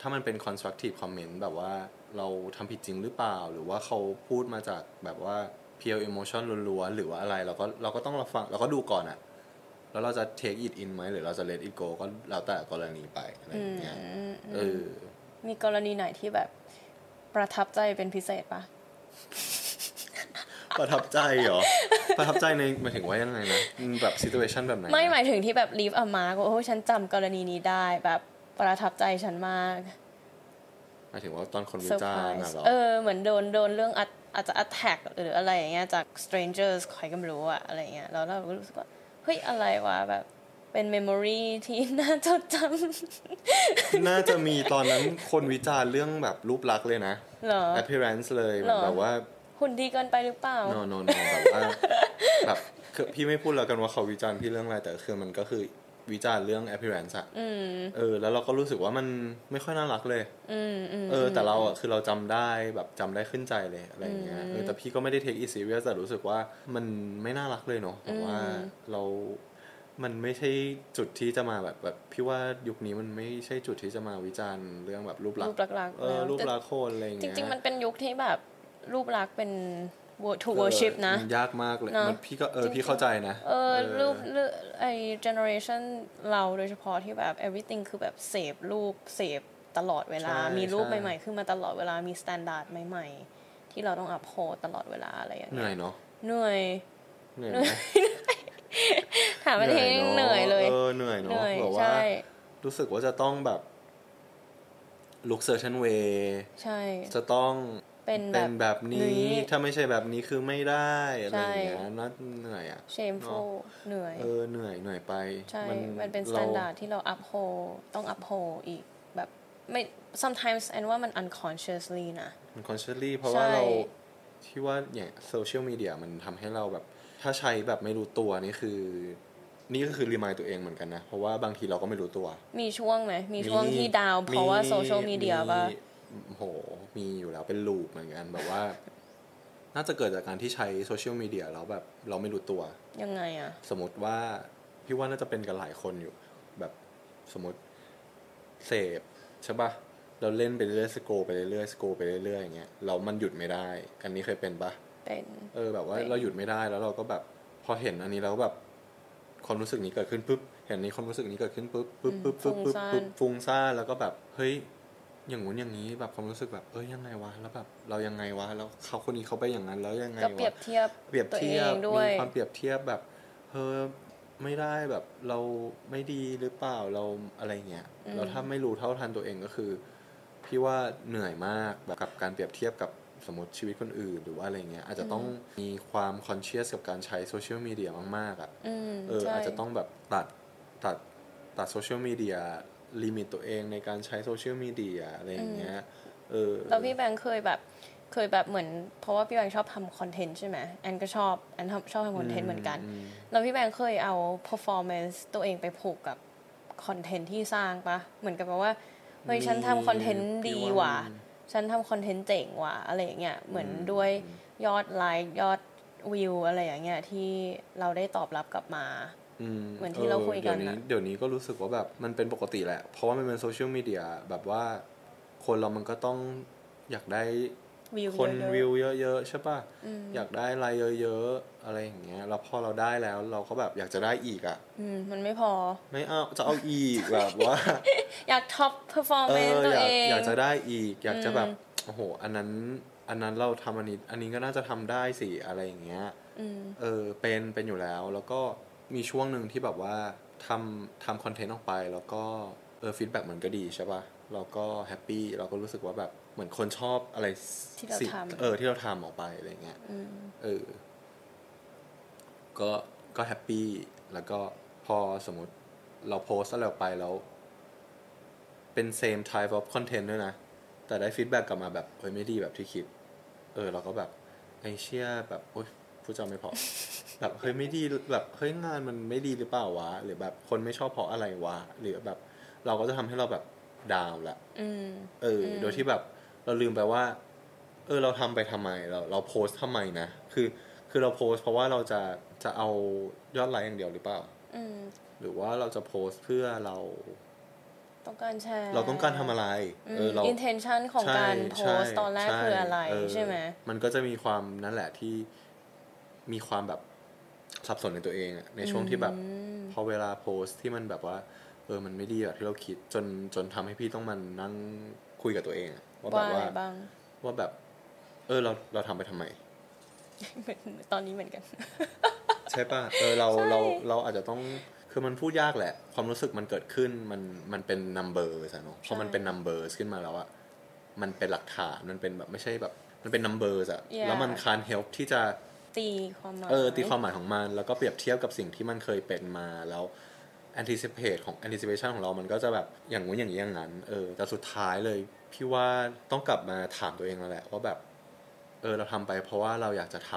ถ้ามันเป็น constructive comment แบบว่าเราทำผิดจริงหรือเปล่า หรือว่าเขาพูดมาจากแบบว่า pure emotion ล้วนๆหรือว่าอะไรเราก็เราก็ต้องรับฟังเราก็ดูก่อนอะแล้วเราจะ take it in ไหมหรือเราจะ let it go ก็แล้วแต่กรณีไปอะไรอย่างเงี้ยเออมีกรณีไหนที่แบบประทับใจเป็นพิเศษปะประทับใจเหรอ ประทับใจในหมายถึงว่ายังไงนะอืมแบบ situation แบบไหนนะไม่หมายถึงที่แบบ leave a mark ว่าโอ้ฉันจำกรณีนี้ได้แบบ ประทับใจฉันมากหมายถึงว่าตอนคนวิเซอร์จาไพรรณ์อะส์เหรอเออเหมือนโดนโดนเรื่องอาจอาจจะ attack หรืออะไรอย่างเงี้ยจาก strangers ใครก็ไม่รู้อะอะไรเงี้ยแล้วเราก็รู้สึกว่า เฮ้ย อะไรวะแบบเป็น memory ที่น่าจดจน่าจะมีตอนนั้นคนวิจารณ์เรื่องแบบรูปลักษณ์เลยนะำเหรอ appearance เลยเหรอแบบว่าหุ่นดีเกินไปหรือเปล่า no no no แบบว่าแบบคือพี่ไม่พูดแล้วกันว่าเขาวิจารณ์พี่เรื่องอะไรแต่คือมันก็คือ วิจารณ์เรื่อง appearance อะอืมเออ แล้วเราก็รู้สึกว่ามันไม่ค่อยน่ารักเลยอืมอืมเออ แต่เราอะคือเราจำได้แบบจำได้ขึ้นใจเลยอะไรอย่างเงี้ยเออแต่พี่ก็ไม่ได้ take it serious แต่รู้สึกว่ามันไม่น่ารักเลยเนาะเพราะว่าเรามันไม่ใช่จุดที่จะมาแบบแบบพี่ว่ายุคนี้มันไม่ใช่จุดที่จะมาวิจารณ์เรื่องแบบรูปลักรูษปณ์ลักษณ์เออแล้วรูปแต่ลักษณ์คนอะไรอย่างจเงี้ยริง ๆ มันเป็นยุคที่แบบรูปลักษณ์เป็น to worship นะมันยากมากเลยเนอะมันพี่ก็เออจริงๆพี่เข้าใจนะ เออรูปรูปไอ generation เราโดยเฉพาะที่แบบ everything คือแบบเสพรูปเสพตลอดเวลาใช่มีรูปใช่ใหม่ๆ ขึ้นมาตลอดเวลา มี standard ใหม่ๆ ที่เราต้องอัพโหดตลอดเวลาอะไรอย่างเหเงี้นื่อยยเนาะ เหนื่อย เหนื่อยไหมถามประเทศเหนื่อยเลย เออ เหนื่อยเหเนาะนื่อยแบบว่าใช่รู้สึกว่าจะต้องแบบ look certain way ใช่ จะต้อง เป็นแบเป็บนแบบนี้นี้ ถ้าไม่ใช่แบบนี้คือไม่ได้อะไรใช่อย่างเงี้ยน่าเหนื่อยอะ shameful เหนื่อยเออเหนื่อยเหนื่อยไปใช่มันเป็น standard ที่เรา uphold ต้อง uphold อีกแบบไม่ sometimes แอนว่ามัน unconsciously นะมัน consciously เพราะใช่ว่าเราที่ว่าอย่างโซเชียลมีเดียมันทำให้เราแบบ ถ้าใช้แบบไม่รู้ตัวนี่คือ นี่ก็คือรีมายตัวเองเหมือนกันนะ เพราะว่าบางทีเราก็ไม่รู้ตัว มีช่วงไหมมีช่วงที่ดาวเพราะว่าโซเชียลมีเดียป่ะ โหมีอยู่แล้วเป็นลูปเหมือนกันแบบว่า น่าจะเกิดจากการที่ใช้โซเชียลมีเดียแล้วแบบเราไม่รู้ตัว ยังไงอะสมมติว่าพี่ว่าน่าจะเป็นกันหลายคนอยู่ แบบสมมติเสพใช่ปะเราเล่นไปเรื่อยสโกไปเรื่อยสโกไปเรื่อยอย่างเงี้ยเรามันหยุดไม่ได้ อันนี้เคยเป็นปะเป็นเออแบบว่าเป็นเราหยุดไม่ได้แล้วเราก็แบบพอเห็นอันนี้แล้วแบบความรู้สึกนี้เกิดขึ้นปุ๊บเห็นนี้ความรู้สึกนี้เกิดขึ้นปุ๊บปุ๊บปุ๊บปุ๊บปุ๊บปุ๊บฟุ้งซ่านแล้วก็แบบเฮ้ย อย่างงู้นอย่างนี้แบบความรู้สึกแบบเอ้ยยังไงวะแล้วแบบเรายังไงวะแล้วเขาคนนี้เขาไปอย่างนั้นแล้วยังไงก็วะเปรียบเทียบเปรียบตัวเทีเอยบงด้วยมีความเปรียบเทียบแบบเออไม่ได้แบบเราไม่ดีหรือเปล่าเราอะไรเงี้ยแล้วถ้าไม่รู้เท่าทันตัวเองก็คือ พี่ว่าเหนื่อยมากแบบกับการเปรียบเทียบกับสมมติชีวิตคนอื่นหรือว่าอะไรเงี้ยอาจจะต้องมีความ conscious กับการใช้โซเชียลมีเดียมากๆอะอืมเออใช่อาจจะต้องแบบตัดตัดตัดโซเชียลมีเดีย limit ตัวเองในการใช้โซเชียลมีเดียอะไรอย่างเงี้ยเออแล้วพี่แบงค์เคยแบบเคยแบบเหมือน เพราะว่าพี่แบงค์ชอบทำคอนเทนต์ใช่ไหมแอนก็ชอบแอนทำชอบทำคอนเทนต์เหมือนกัน แล้วพี่แบงค์เคยเอา performance ตัวเองไปผูกกับคอนเทนต์ที่สร้างปะเหมือนกับแบบว่าเฮ้ยฉันทำคอนเทนต์ดีว่ะฉันทำคอนเทนต์เจ๋งว่ะอะไรอย่างเงี้ยเหมือนด้วยยอดไลค์ยอดวิวอะไรอย่างเงี้ยที่เราได้ตอบรับกลับมา เหมือนที่เราคุยกันเดี๋ยวนี้อะเดี๋ยวนี้ก็รู้สึกว่าแบบมันเป็นปกติแหละ เพราะว่ามันเป็นโซเชียลมีเดียแบบว่าคนเรามันก็ต้องอยากได้วิวคนเยอะๆวิวเยอะๆใช่ป่ะ อยากได้ไลค์เยอะๆ อะไรอย่างเงี้ย แล้วพอเราได้แล้วเราก็แบบอยากจะได้อีกอะอืมมันไม่พอ ไม่เอาจะเอาอีกแบบว่า อยาก top performance ตัวเอง เออ อยาก อยากจะได้อีก อยากจะแบบโอ้โห อันนั้นอันนั้นเราทำอันนี้ อันนี้ก็น่าจะทำได้สิอะไรอย่างเงี้ยเออเป็นเป็นอยู่แล้วแล้วก็ มีช่วงหนึ่งที่แบบว่าทำทำคอนเทนต์ออกไป แล้วก็เออ feedback มันก็ดีใช่ป่ะเราก็ happy เราก็รู้สึกว่าแบบเหมือนคนชอบอะไรที่เราสิ่งทำเออที่เราทำออกไปอะไรเงี้ยเออ ก็ก็ happy แล้วก็พอสมมติเราโพสต์อะไรออกไปแล้ว เป็น same type of content ด้วยนะ แต่ได้ feedback กลับมาแบบเฮ้ยไม่ดีแบบที่คิด เออ เราก็แบบไอเชี่ยแบบโอ๊ย กูทำไม่พอ แบบเฮ้ยไม่ดีแบบเฮ้ยงานมันไม่ดีหรือเปล่าวะหรือแบบคนไม่ชอบเพราะอะไรวะหรือแบบ เราก็จะทำให้เราแบบ down ละอืมเอออ โดยที่แบบเราลืมไปว่า เออเราทำไปทำไมเราเราโพสต์ทำไมนะคือ คือเราโพสต์เพราะว่าเราจะจะเอายอดไลค์อย่างเดียวหรือเปล่าอืมหรือว่าเราจะโพสต์เพื่อเราต้องการแชร์เราต้องการทำอะไรเออเราอินเทนชันของการโพสต์ตอนแรกคืออะไรเใช่ไหมมันก็จะมีความนั่นแหละที่ มีความแบบสับสนในตัวเองอะในช่วงที่แบบพอเวลาโพสต์ที่มันแบบว่า เออมันไม่ดีแบบที่เราคิดจนจนทำให้พี่ต้องมันนั่งคุยกับตัวเองอะว่าแบว่าบอะไรว่าบ้างว่าแบบ เออเราเราทำไปทำไมตอนนี้เหมือนกัน ใช่ป่ะเออเราเราเราอาจจะต้องคือมันพูดยากแหละ ความรู้สึกมันเกิดขึ้นมันมันเป็น number อะเนาะพอมันเป็น number ขึ้นมาแล้วอะมันเป็นหลักฐานมันเป็นแบบไม่ใช่แบบ มันเป็น number อะ Yeah แล้วมันคาน help ที่จะ ตีความหมายเออตีความหมายของมัน แล้วก็เปรียบเทียบกับสิ่งที่มันเคยเป็นมาแล้ว anticipate ของ anticipation ของเรามันก็จะแบบอย่างงู้นอย่างนี้อย่างนั้นเออแต่สุดท้ายเลย พี่ว่าต้องกลับมาถามตัวเองแล้วแหละว่าแบบ เออเราทำไป เพราะว่าเราอยากจะท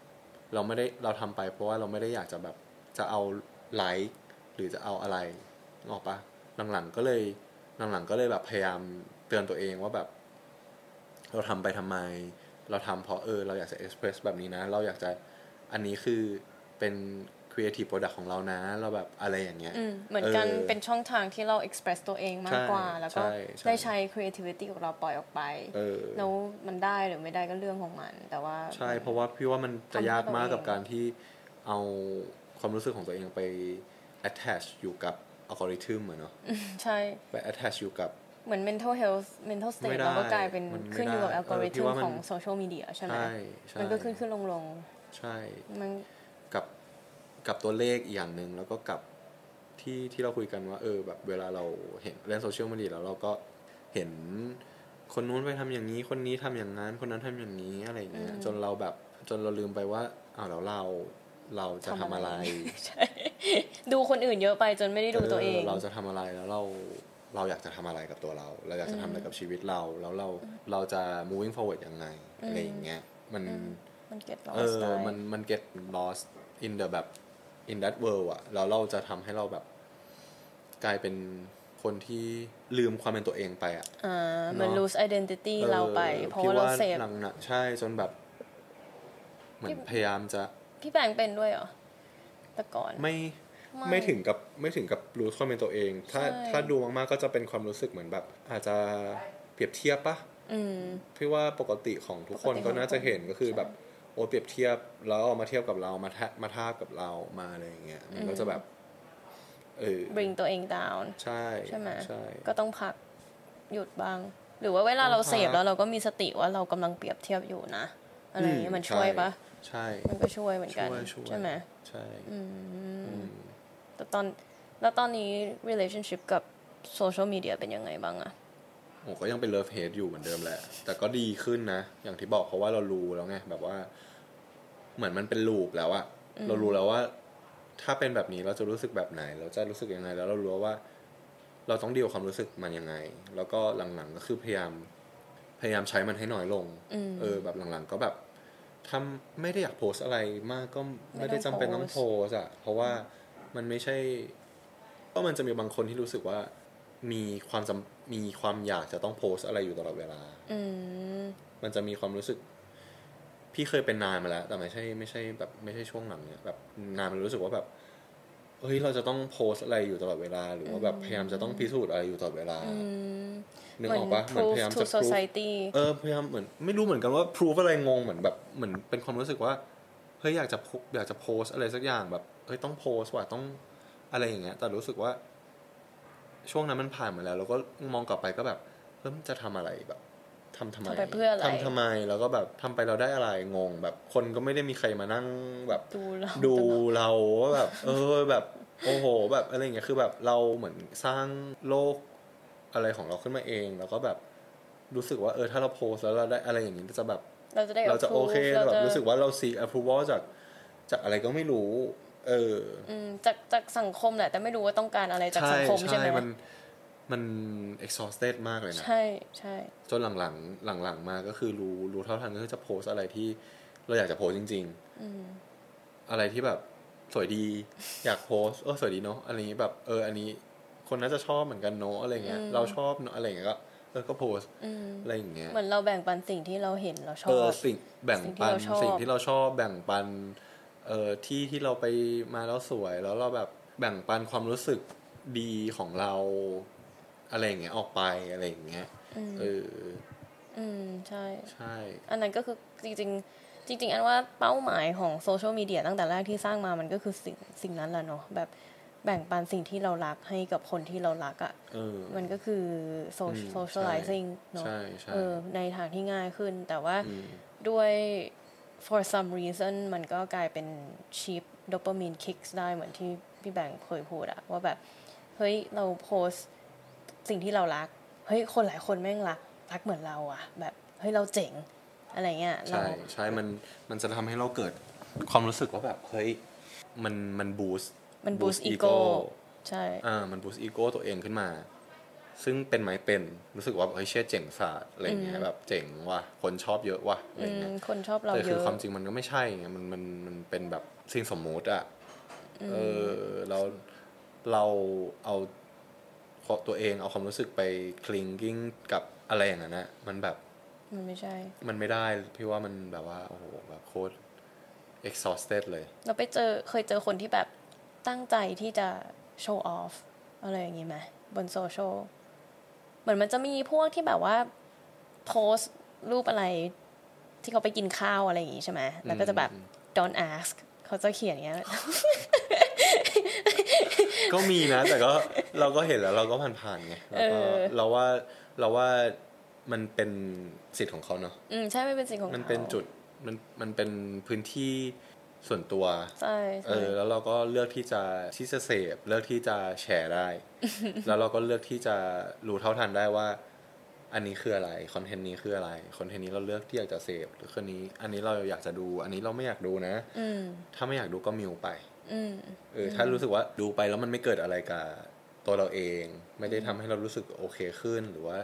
ำเราไม่ได้เราทำไป เพราะว่าเราไม่ได้อยากจะแบบจะเอาไลค์หรือจะเอาอะไรออกปะหลังๆก็เลยหลังๆก็เลยแบบพยายามเตือนตัวเองว่าแบบ เราทำไปทำไม เราทำเพราะเออเราอยากจะเอ็กเพรสแบบนี้นะ เราอยากจะอันนี้คือเป็น creative product ของเรานะ เราแบบอะไรอย่างเงี้ยอืมเหมือนกันเออเป็นช่องทางที่เรา express ตัวเองมากกว่าใช่แล้วก็ใช่ใช่ได้ใช้ creativity ของเราปล่อยออกไปเออแล้วมันได้หรือไม่ได้ก็เรื่องของมัน แต่ว่าใช่เพราะว่าพี่ว่ามันจะทำให้ยากมากตัวเองกับการที่เอาความรู้สึกของตัวเองไป attach อยู่กับอัลกอริทึมอะเนาะใช่ไป attach อยู่กับ เหมือน mental health mental ไม่ state ได้เราก็กลายเป็นมันไม่ขึ้นอยู่กับได้อัลกอริเออพี่ทึมว่ามันของโซเชียลมีเดียใช่ไหมใช่ใช่มันก็ขึ้นขึ้นลงลงใช่มันกับกับตัวเลขอีกอย่างหนึ่งแล้วก็กับที่ที่เราคุยกันว่า เออแบบเวลาเราเห็นเล่นโซเชียลมีเดียแล้วเราก็เห็นคนนู้นไปทำอย่างนี้ คนนี้ทำอย่างนั้น คนนั้นทำอย่างนี้อะไรอย่างเงี้ยจนเราแบบจนเราลืมไปว่าอ้าวแล้วเราเราจะทำอะไรใช่ดูคนอื่นเยอะไปจนไม่ได้ดูตัวเอง เราจะทำอะไรแล้วเรา เราอยากจะทำอะไรกับตัวเรา เราอยากจะทำอะไรกับชีวิตเรา แล้วเราเราจะ moving forward ยังไงอะไรอย่างเงี้ยมันมัน get เอ lost อได้มันมัน get lost in the แบบ in that world อะแล้วเราจะทำให้เราแบบ กลายเป็นคนที่ลืมความเป็นตัวเองไปอะอ่ามันเนอะ lose identity ออเราไป เพราะพี่ว่าเราเสพหลังนะใช่จนแบบ เหมือนพยายามจะ พี่แบงค์เป็นด้วยเหรอแต่ก่อนไม่ ไม่ไม่ถึงกับไม่ถึงกับรู้ความเป็นตัวเอง ถ้าใช่ถ้าดูมากๆก็จะเป็นความรู้สึกเหมือนแบบ อาจจะเปรียบเทียบปะอืมพี่ว่าปกติของทุกคนปกติก็น่าจะของทุกคนเห็นก็คือใช่แบบโอ้เปรียบเทียบแล้วเอามาเทียบกับเรามาทะมาทาบกับเรามาอะไรอย่างเงี้ยมันก็จะแบบเออ bring ตัวเอง down ใช่ใช่ไหมใช่ก็ต้องพักหยุดบ้าง หรือว่าเวลาเราเสพต้องพักแล้วเราก็มีสติว่าเรากำลังเปรียบเทียบอยู่นะ อะไรอย่างเงี้ยมันช่วยปะใช่ มันก็ช่วยเหมือนกันช่วยช่วยใช่ไหมใช่อืมอืม แต่ตอนแล้วตอนนี้ relationship กับ social media เป็นยังไงบ้างอะผมก็ยังเป็น love-hate อยู่เหมือนเดิมแหละ แต่ก็ดีขึ้นนะ อย่างที่บอกเพราะว่าเรารู้แล้วไงแบบว่า เหมือนมันเป็น loop แล้วอะเรารู้แล้วว่า ถ้าเป็นแบบนี้เราจะรู้สึกแบบไหน เราจะรู้สึกยังไง แล้วเรารู้ว่า เราต้องดีลกับความรู้สึกมันยังไง แล้วก็หลังๆก็คือพยายาม พยายามใช้มันให้น้อยลงอืมเออ แบบหลังๆ ก็แบบทำไม่ได้อยากโพสต์อะไรมากก็ไม่ได้จำเป็นต้องโพสต์อะเพราะว่า มันไม่ใช่ก็มันจะมีบางคนที่รู้สึกว่า มีความจำมีความอยากจะต้องโพสต์อะไรอยู่ตลอดเวลา อืมมันจะมีความรู้สึก พี่เคยเป็นนานมาแล้ว แต่ไม่ใช่ไม่ใช่แบบไม่ใช่ช่วงหลังเนี่ยแบบนานมันรู้สึกว่าแบบเฮ้ยเราจะต้องโพสต์อะไรอยู่ตลอดเวลา หรือว่าแบบพยายามจะต้องพิสูจน์อะไรอยู่ตลอดเวลาอืม นึกเหมืออกปะเหมือน proof พยายาม to จะ proof society เออพยายามเหมือนไม่รู้เหมือนกันว่า proof อะไรงงเหมือนแบบเหมือนเป็นความรู้สึกว่าเฮ้ยอยากจะโพอยากจะโพสต์อะไรสักอย่างแบบ เฮ้ยต้องโพสต์ว่ะต้องอะไรอย่างเงี้ย แต่รู้สึกว่า ช่วงนั้นมันผ่านมาแล้ว แล้วก็มองกลับไปก็แบบเฮ้ยมันจะทำอะไรแบบทำทำไมทำไปเพื่ออะไรทำทำไมแล้วก็แบบทำไปเราได้อะไรงง แบบคนก็ไม่ได้มีใครมานั่งแบบดูเราดูเราว่าแบบ เออแบบ โอ้โห แบบอะไรอย่างเงี้ยคือแบบเราเหมือนสร้างโลกอะไรของเราขึ้นมาเอง แล้วก็แบบรู้สึกว่าเออถ้าเราโพสต์แล้วเราได้อะไรอย่างนี้จะแบบ เราจะได้เราจะโอ approve เคเราแบบจะรู้สึกว่าเรา seek approval จากจากอะไรก็ไม่รู้ เอออืมจากจากสังคมแหละแต่ไม่รู้ว่าต้องการอะไรจากสังคมใช่ไหมมันมัน exhausted มากเลยนะ ใช่ใช่จนหลังๆ หลังๆ มาก็คือรู้รู้เท่าทันก็คือจะโพสต์อะไรที่เราอยากจะโพสต์จริงอืมๆอะไรที่แบบสวยดีอยากโพสต์เออสวยดีเนาะอะไรอย่างงี้แบบ เออ อันนี้ คนน่าจะชอบเหมือนกันเนาะอะไรเงี้ย เราชอบเนาะอะไรอย่างเงี้ยก็เออก็โพสต์อืมอะไรอย่างเงี้ยเหมือนเราแบ่งปันสิ่งที่เราเห็นเราชอเออบสิ่งแบ่งปันสิ่งที่เราชอบสิ่งที่เราชอบแบ่งปัน เอ่อที่ที่เราไปมาแล้วสวยแล้วเราแบบแบ่งปันความรู้สึกดีของเรา อะไรอย่างเงี้ยออกไปอะไรอย่างเงี้ยอืมเอออืมใช่ใช่ อันนั้นก็คือจริง ๆ จริง ๆ อันว่าเป้าหมายของโซเชียลมีเดียตั้งแต่แรกที่สร้างมามันก็คือสิ่งสิ่งนั้นแหละเนาะแบบแบ่งปันสิ่งที่เรารักให้กับคนที่เรารักอะ่ะเออมันก็คือ so- อืม socializing เนาะใช่ใช่เออในทางที่ง่ายขึ้น แต่ว่าอืมด้วย for some reason มันก็กลายเป็น cheap dopamine kicks ได้เหมือนที่พี่แบงค์เคยพูดอะว่าแบบ เฮ้ย เราโพสต์สิ่งที่เรารัก เฮ้ย คนหลายคนแม่งรัก รักเหมือนเราอะแบบ เฮ้ย เราเจ๋ง อะไรเงี้ยเราใช่ใช่ มันมันจะทำให้เราเกิดความรู้สึกว่าแบบ เฮ้ย มันมันบูสต์มัน boost ego ใช่อ่ามันบูสต์อีโก้ตัวเองขึ้นมา ซึ่งเป็นไหมเป็นรู้สึกว่าเฮ้ยเชี่ยเจ๋งศาสตร์อะไรเงี้ยแบบเจ๋งว่ะคนชอบเยอะว่ะอะไรอืมเงี้ยคนชอบเราแต่เยคืออะความจริงมันก็ไม่ใช่ไงมันมันมันเป็นแบบสิ่งสมมุติอะเออเราพเราเอาตัวเองเอาความรู้สึกไปคลิงกิ้งกับอะไรอย่างนั้นนะมันแบบมันไม่ใช่ มันไม่ได้พี่ว่ามันแบบว่าโอ้โหแบบโคตร exhausted เลย เราไปเจอเคยเจอคนที่แบบตั้งใจที่จะโชว์ออฟอะไรอย่างงี้ไหมบนโซเชียล เหมือนมันจะมีพวกที่แบบว่าโพสต์รูปอะไรที่เขาไปกินข้าวอะไรอย่างงี้ใช่ไหมแล้วก็จะแบบ don't ask เขาจะเขียนอย่างเงี้ย ก็มีนะ แต่ก็เราก็เห็นแล้ว เราก็ผ่านๆไงแล้วก็เออเราว่าเราว่ามันเป็นสิทธิ์ของเขาเนาะ อืมใช่ไม่เป็นสิ่งของมันเป็นขาจุด มัน มันเป็นพื้นที่ ส่วนตัว ใช่เอใช่อแล้วเราก็เลือกที่จะที่จะเสพเลือกที่จะแชร์ได้ แล้วเราก็เลือกที่จะรู้เท่าทันได้ว่า อันนี้คืออะไรคอนเทนต์นี้คืออะไรคอนเทนต์นี้เราเลือกที่อยากจะเสพหรือคนนี้ อันนี้เราอยากจะดู อันนี้เราไม่อยากดูนะอืมถ้าไม่อยากดูก็มิวไปอืมเออถ้ารู้สึกว่าดูไปแล้วมันไม่เกิดอะไรกับตัวเราเอง ไม่ได้ทำให้เรารู้สึกโอเคขึ้นหรือว่า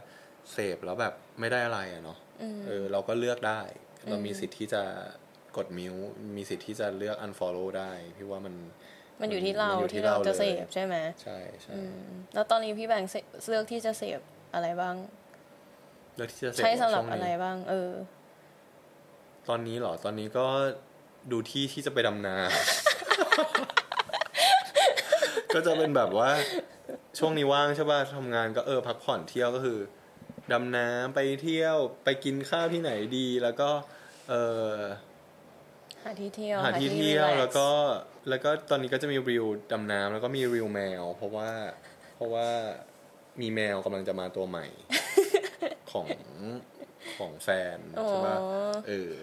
เสพแล้วแบบไม่ได้อะไรอะเนาะอืมเออ เราก็เลือกได้ เรามีสิทธิ์ที่จะ กดมิวมีสิทธิ์ที่จะเลือก unfollow ได้ พี่ว่ามันมันอยู่ที่เรามันอยู่ที่ที่เราเราจะเลยเสพใช่ไหมใช่ใช่อืมแล้วตอนนี้พี่แบงค์เสเลือกที่จะเสพอะไรบ้างเลือกที่จะเสพใช้สำหรับช่วงอะไรนี้บ้าง เออ ตอนนี้เหรอตอนนี้ก็ดูที่ที่จะไปดำนาก็จะเป็นแบบว่าช่วงนี้ว่างใช่ป่ะทำงานก็เออพักผ่อนเที่ยวก็คือดำน้ำไปเที่ยวไปกินข้าวที่ไหนดี แล้วก็ เออ หาที่เที่ยวหาที่เที่ยว relax แล้วก็แล้วก็ตอนนี้ก็จะมีรีวดำน้ำแล้วก็มีรีวแมว เพราะว่าเพราะว่ามีแมวกำลังจะมาตัวใหม่ ของของแฟนใช่ป่ะอ๋อเออ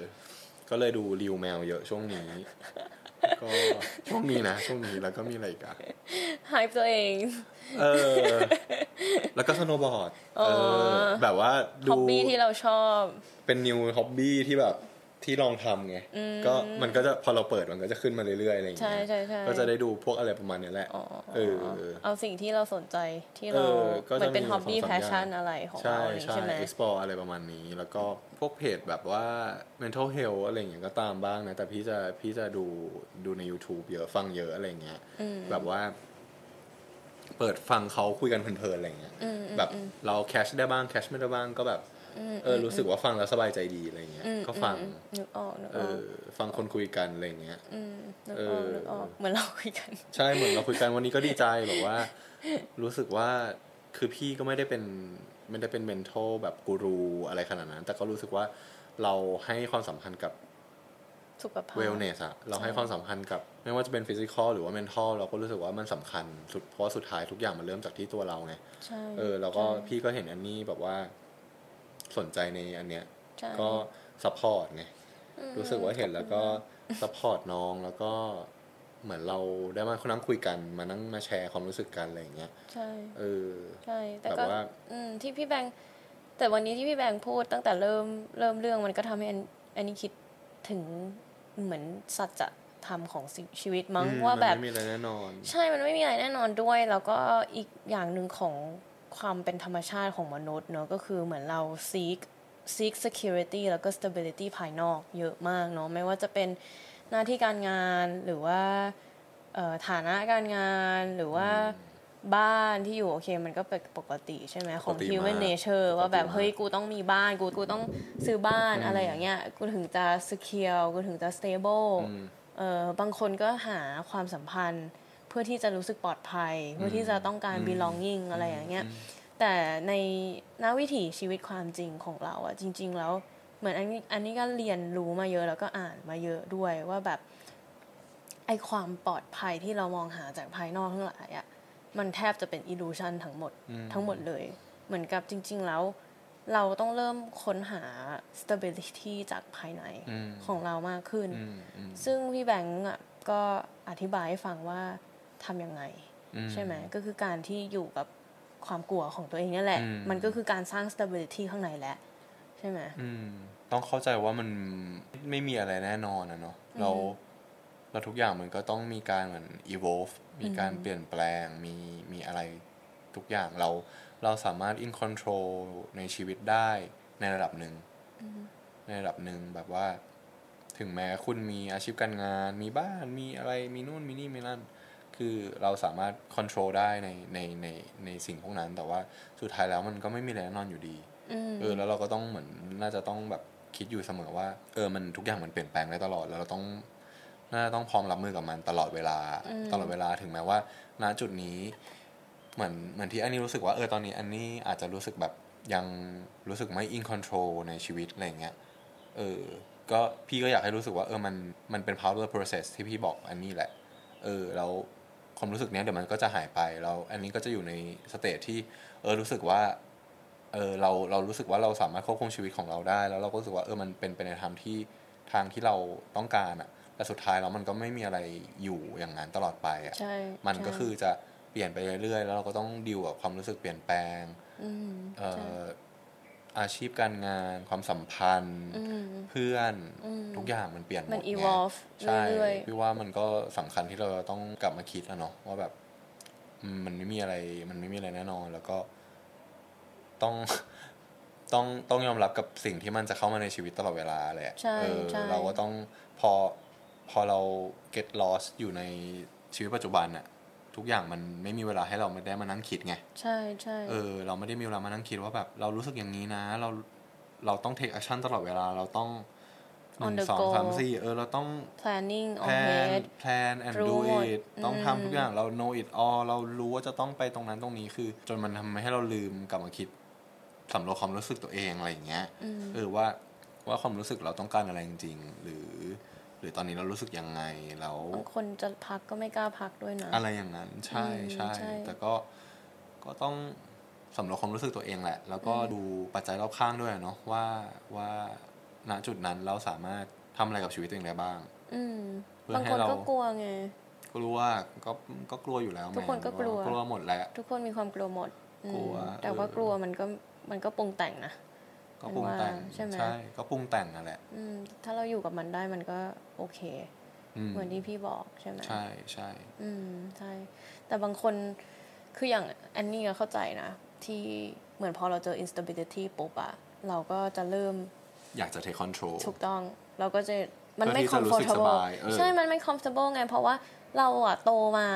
ก็เลยดูรีวแมวเยอะช่วงนี้ ก็ช่วงนี้นะช่วงนี้แล้วก็มีอะไรอีกอะหายตัวเอง เออ แล้วก็สโนว์บอร์ดอ๋เอออแบบว่าฮดูอบบี้ที่เราชอบ เป็นนิวฮ็อบบี้ที่แบบ ที่ลองทำไงก็มันก็จะพอเราเปิดมันก็จะขึ้นมาเรื่อยๆอะไรอย่างใช่เงี้ยใช่ใช่ก็จะได้ดูพวกอะไรประมาณเนี้ยแหละอ๋อเออเอาสิ่งที่เราสนใจที่เราเออก็เหมืจะอนเป็นมีฮอบบี้สองแพสามชชั่นอย่างอะไรของใช่เราใช่ใช่ไหม explore อะไรประมาณนี้ แล้วก็พวกเพจแบบว่า mental health อะไรอย่างเงี้ยก็ตามบ้างนะ แต่พี่จะพี่จะดูดูใน YouTube เยอะฟังเยอะอะไรอย่างเงี้ยแบบว่าเปิดฟังเขาคุยกันเพลินๆอะไรอย่างเงี้ยแบบเราแคชได้บ้างแคชไม่ได้บ้างก็แบบ เออรู้สึกว่าฟังแล้วสบายใจดีอะไรอย่างเงี้ยอืมก็ฟังอืมนึกออกนึกเอออกอฟังคนคุยกันอะไรอย่างเงี้ยมนึกเอออกอนึกออกเหมือนเราคุยกัน ใช่เหมือนเราคุยกันวันนี้ก็ดีใจแบบว่า รู้สึกว่าคือพี่ก็ไม่ได้เป็นไม่ได้เป็นเมนท a ลแบบกูรูอะไรขนาดนั้น แต่ก็รู้สึกว่าเราให้ความสำคัญกับสุขภาพ wellness อะเราให้ความสำคัญกับ ไม่ว่าจะเป็นฟิสิกอลหรือว่าเมนท a ลเราก็รู้สึกว่ามันสำคัญสุดเพราะว่าสุดท้ายทุกอย่างมันเริ่มจากที่ตัวเราไงใช่เออแล้วก็ใช่พี่ก็เห็นอันนี้แบบว่า สนใจในอันเนี้ยใช่ก็ support ไงรู้สึกว่าเห็นแล้วก็ support น้องแล้วก็เหมือนเราได้มานั่งคุยกันมานั่งมาแชร์ความรู้สึกกันอะไรอย่างเงี้ยใช่เออใช่แต่แบบก็ว่าอืมที่พี่แบงค์แต่วันนี้ที่พี่แบงค์พูดตั้งแต่เริ่มเริ่มเรื่องมันก็ทำให้อันอันนี้คิดถึงเหมือนสัจธรรมของชีชีวิตมั้งอืมว่าแบบมันไม่มีอะไรแน่นอน ใช่มันไม่มีอะไรแน่นอนด้วย แล้วก็อีกอย่างหนึ่งของ ความเป็นธรรมชาติของมนุษย์เนอะก็คือเหมือนเรา seek seek security แล้วก็ stability ภายนอกเยอะมากเนาะไม่ว่าจะเป็นหน้าที่การงานหรือว่าเอ่อฐานะการงานหรือว่าบ้านที่อยู่โอเคมันก็เป็นปกติใช่ไหมของปกติ human มาก nature ปกติว่าแบบมากเฮ้ยกูต้องมีบ้านกูกูต้องซื้อบ้านอะไรอย่างเงี้ยกูถึงจะ secure กูถึงจะ stable อืมเออบางคนก็หาความสัมพันธ์ เพื่อที่จะรู้สึกปลอดภัย เพื่อที่จะต้องการ belonging อะไรอย่างเงี้ยแต่ในณวิถีชีวิตความจริงของเราอะจริง ๆ แล้วเหมือนอันนี้อันนี้ก็เรียนรู้มาเยอะแล้วก็อ่านมาเยอะด้วยว่าแบบไอความปลอดภัยที่เรามองหาจากภายนอกทั้งหลายอะมันแทบจะเป็น illusion ทั้งหมดทั้งหมดเลย เหมือนกับจริง ๆ แล้วเราต้องเริ่มค้นหา stability จากภายในอืมของเรามากขึ้นอืมอืมซึ่งพี่แบงก์อะก็อธิบายให้ฟังว่า ทำยังไงอืมใช่ไหมก็คือการที่อยู่กับความกลัวของตัวเองนี่แหละอืมมันก็คือการสร้าง stability ข้างในแหละ ใช่ไหมอืมต้องเข้าใจว่ามันไม่มีอะไรแน่นอนนะเนาะเราเราทุกอย่างมันก็ต้องมีการเหมือน evolve มีการเปลี่ยนแปลงมีมีอะไรทุกอย่างเราเราสามารถ in control ในชีวิตได้ในระดับหนึ่งในระดับหนึ่งแบบว่า ถึงแม้คุณมีอาชีพการงาน มีบ้านมีอะไรมีนู่นมีนี่มีนั่น คคือเราสามารถควบคุมได้ในในในในสิ่งพวกนั้น แต่ว่าสุดท้ายแล้วมันก็ไม่มีอะไรแน่นอนอยู่ดีอืมเออแล้วเราก็ต้องเหมือนน่าจะต้องแบบคิดอยู่เสมอว่า เออมันทุกอย่างมันเปลี่ยนแปลงได้ตลอดแล้วเราต้องน่าจะต้องพร้อมรับมือกับมันตลอดเวลาตลอดเวลาถึงแม้ว่า ณจุดนี้ เหมือนเหมือนที่อันนี้รู้สึกว่าเออตอนนี้อันนี้อาจจะรู้สึกแบบยังรู้สึกไม่ in control ในชีวิตอะไรอย่างเงี้ยเออก็พี่ก็อยากให้รู้สึกว่าเออมันมันเป็น power process ที่พี่บอกอันนี้แหละ เออแล้ว ความรู้สึกเนี้ยเดี๋ยวมันก็จะหายไปแล้วอันนี้ก็จะอยู่ในสเตจที่เออรู้สึกว่าเออเราเรารู้สึกว่าเราสามารถควบคุมชีวิตของเราได้ แล้วเราก็รู้สึกว่าเออมันเป็นไปในทางที่ทางที่เราต้องการอะแต่สุดท้ายแล้วมันก็ไม่มีอะไรอยู่อย่างนั้นตลอดไปอะใช่มันก็ใช่คือจะเปลี่ยนไปเรื่อยๆ แล้วเราก็ต้องดิวกับความรู้สึกเปลี่ยนแปลงอืมเอ่ใช่อ อาชีพการงานความสัมพันธ์อืมเพื่อนอืมทุกอย่างมันเปลี่ยนหมมัดนไง evolve ใช่เรื่อยพี่ว่ามันก็สำคัญที่เราต้องกลับมาคิดแล้วเนาะว่าแบบอืมมันไม่มีอะไร มันไม่มีอะไรแน่นอน แล้วก็ต้องต้องต้องยอมรับกับสิ่งที่มันจะเข้ามาในชีวิตตลอดเวลาแหละใช่เออใช่เราก็ต้องพอพอเรา get lost อยู่ในชีวิตปัจจุบันอะ ทุกอย่างมันไม่มีเวลาให้เราไม่ได้มานั่งคิดไงๆใช่ใช่เออ เราไม่ได้มีเวลามานั่งคิดว่าแบบ เรารู้สึกอย่างนี้นะ เราเราต้อง take action ตลอดเวลาเราต้องห On นึ่ the งสอง go สามสี่เออ เราต้อง planning แพลน ahead แพลน and รู้ do หมด it ต้องอืมทำทุกอย่างเรา know it all เรารู้ว่าจะต้องไปตรงนั้นตรงนี้คือ จนมันทำให้เราลืมกลับมาคิดสำรวจความรู้สึกตัวเองอะไรอย่างเงี้ยอืมเออว่าว่าความรู้สึกเราต้องการอะไรจริงๆหรือ หรือตอนนี้เรารู้สึกยังไงแล้วบางคนจะพักก็ไม่กล้าพักด้วยนะ อะไรอย่างนั้นใช่อืมใช่ใช่แต่ก็ก็ต้องสำรวจความรู้สึกตัวเองแหละ แล้วก็ดูปัจจัยรอบข้างด้วยเนาะว่าว่าณจุดนั้นเราสามารถทำอะไรกับชีวิตตัวเองได้บ้าง อืมเพื่อบางให้คนเราก็กลัวไงกลัวก็ก็กลัวอยู่แล้วทุกคนก็กลัวกลัวหมดแหละทุกคนมีความกลัวหมดอืมกลัวแต่ว่าเออกลัวมันก็มันก็ปรุงแต่งนะ ก็ปรุงแต่งว่าใช่ไหมก็ปรุงแต่งนั่นแหละอืมถ้าเราอยู่กับมันได้มันก็โอเคอืมเหมือนที่พี่บอกใช่ไหมใช่ใช่อืมใช่ แต่บางคนคืออย่างแอนนี่ก็เข้าใจนะที่เหมือนพอเราเจอ instability ปุ๊บอะเราก็จะเริ่ม อยากจะ take control ถูกต้องเราก็จะมันไม่เพื่อที่จะรู้สึก comfortable สบายเออใช่ มันไม่ comfortable ไง เพราะว่าเราอะโตมา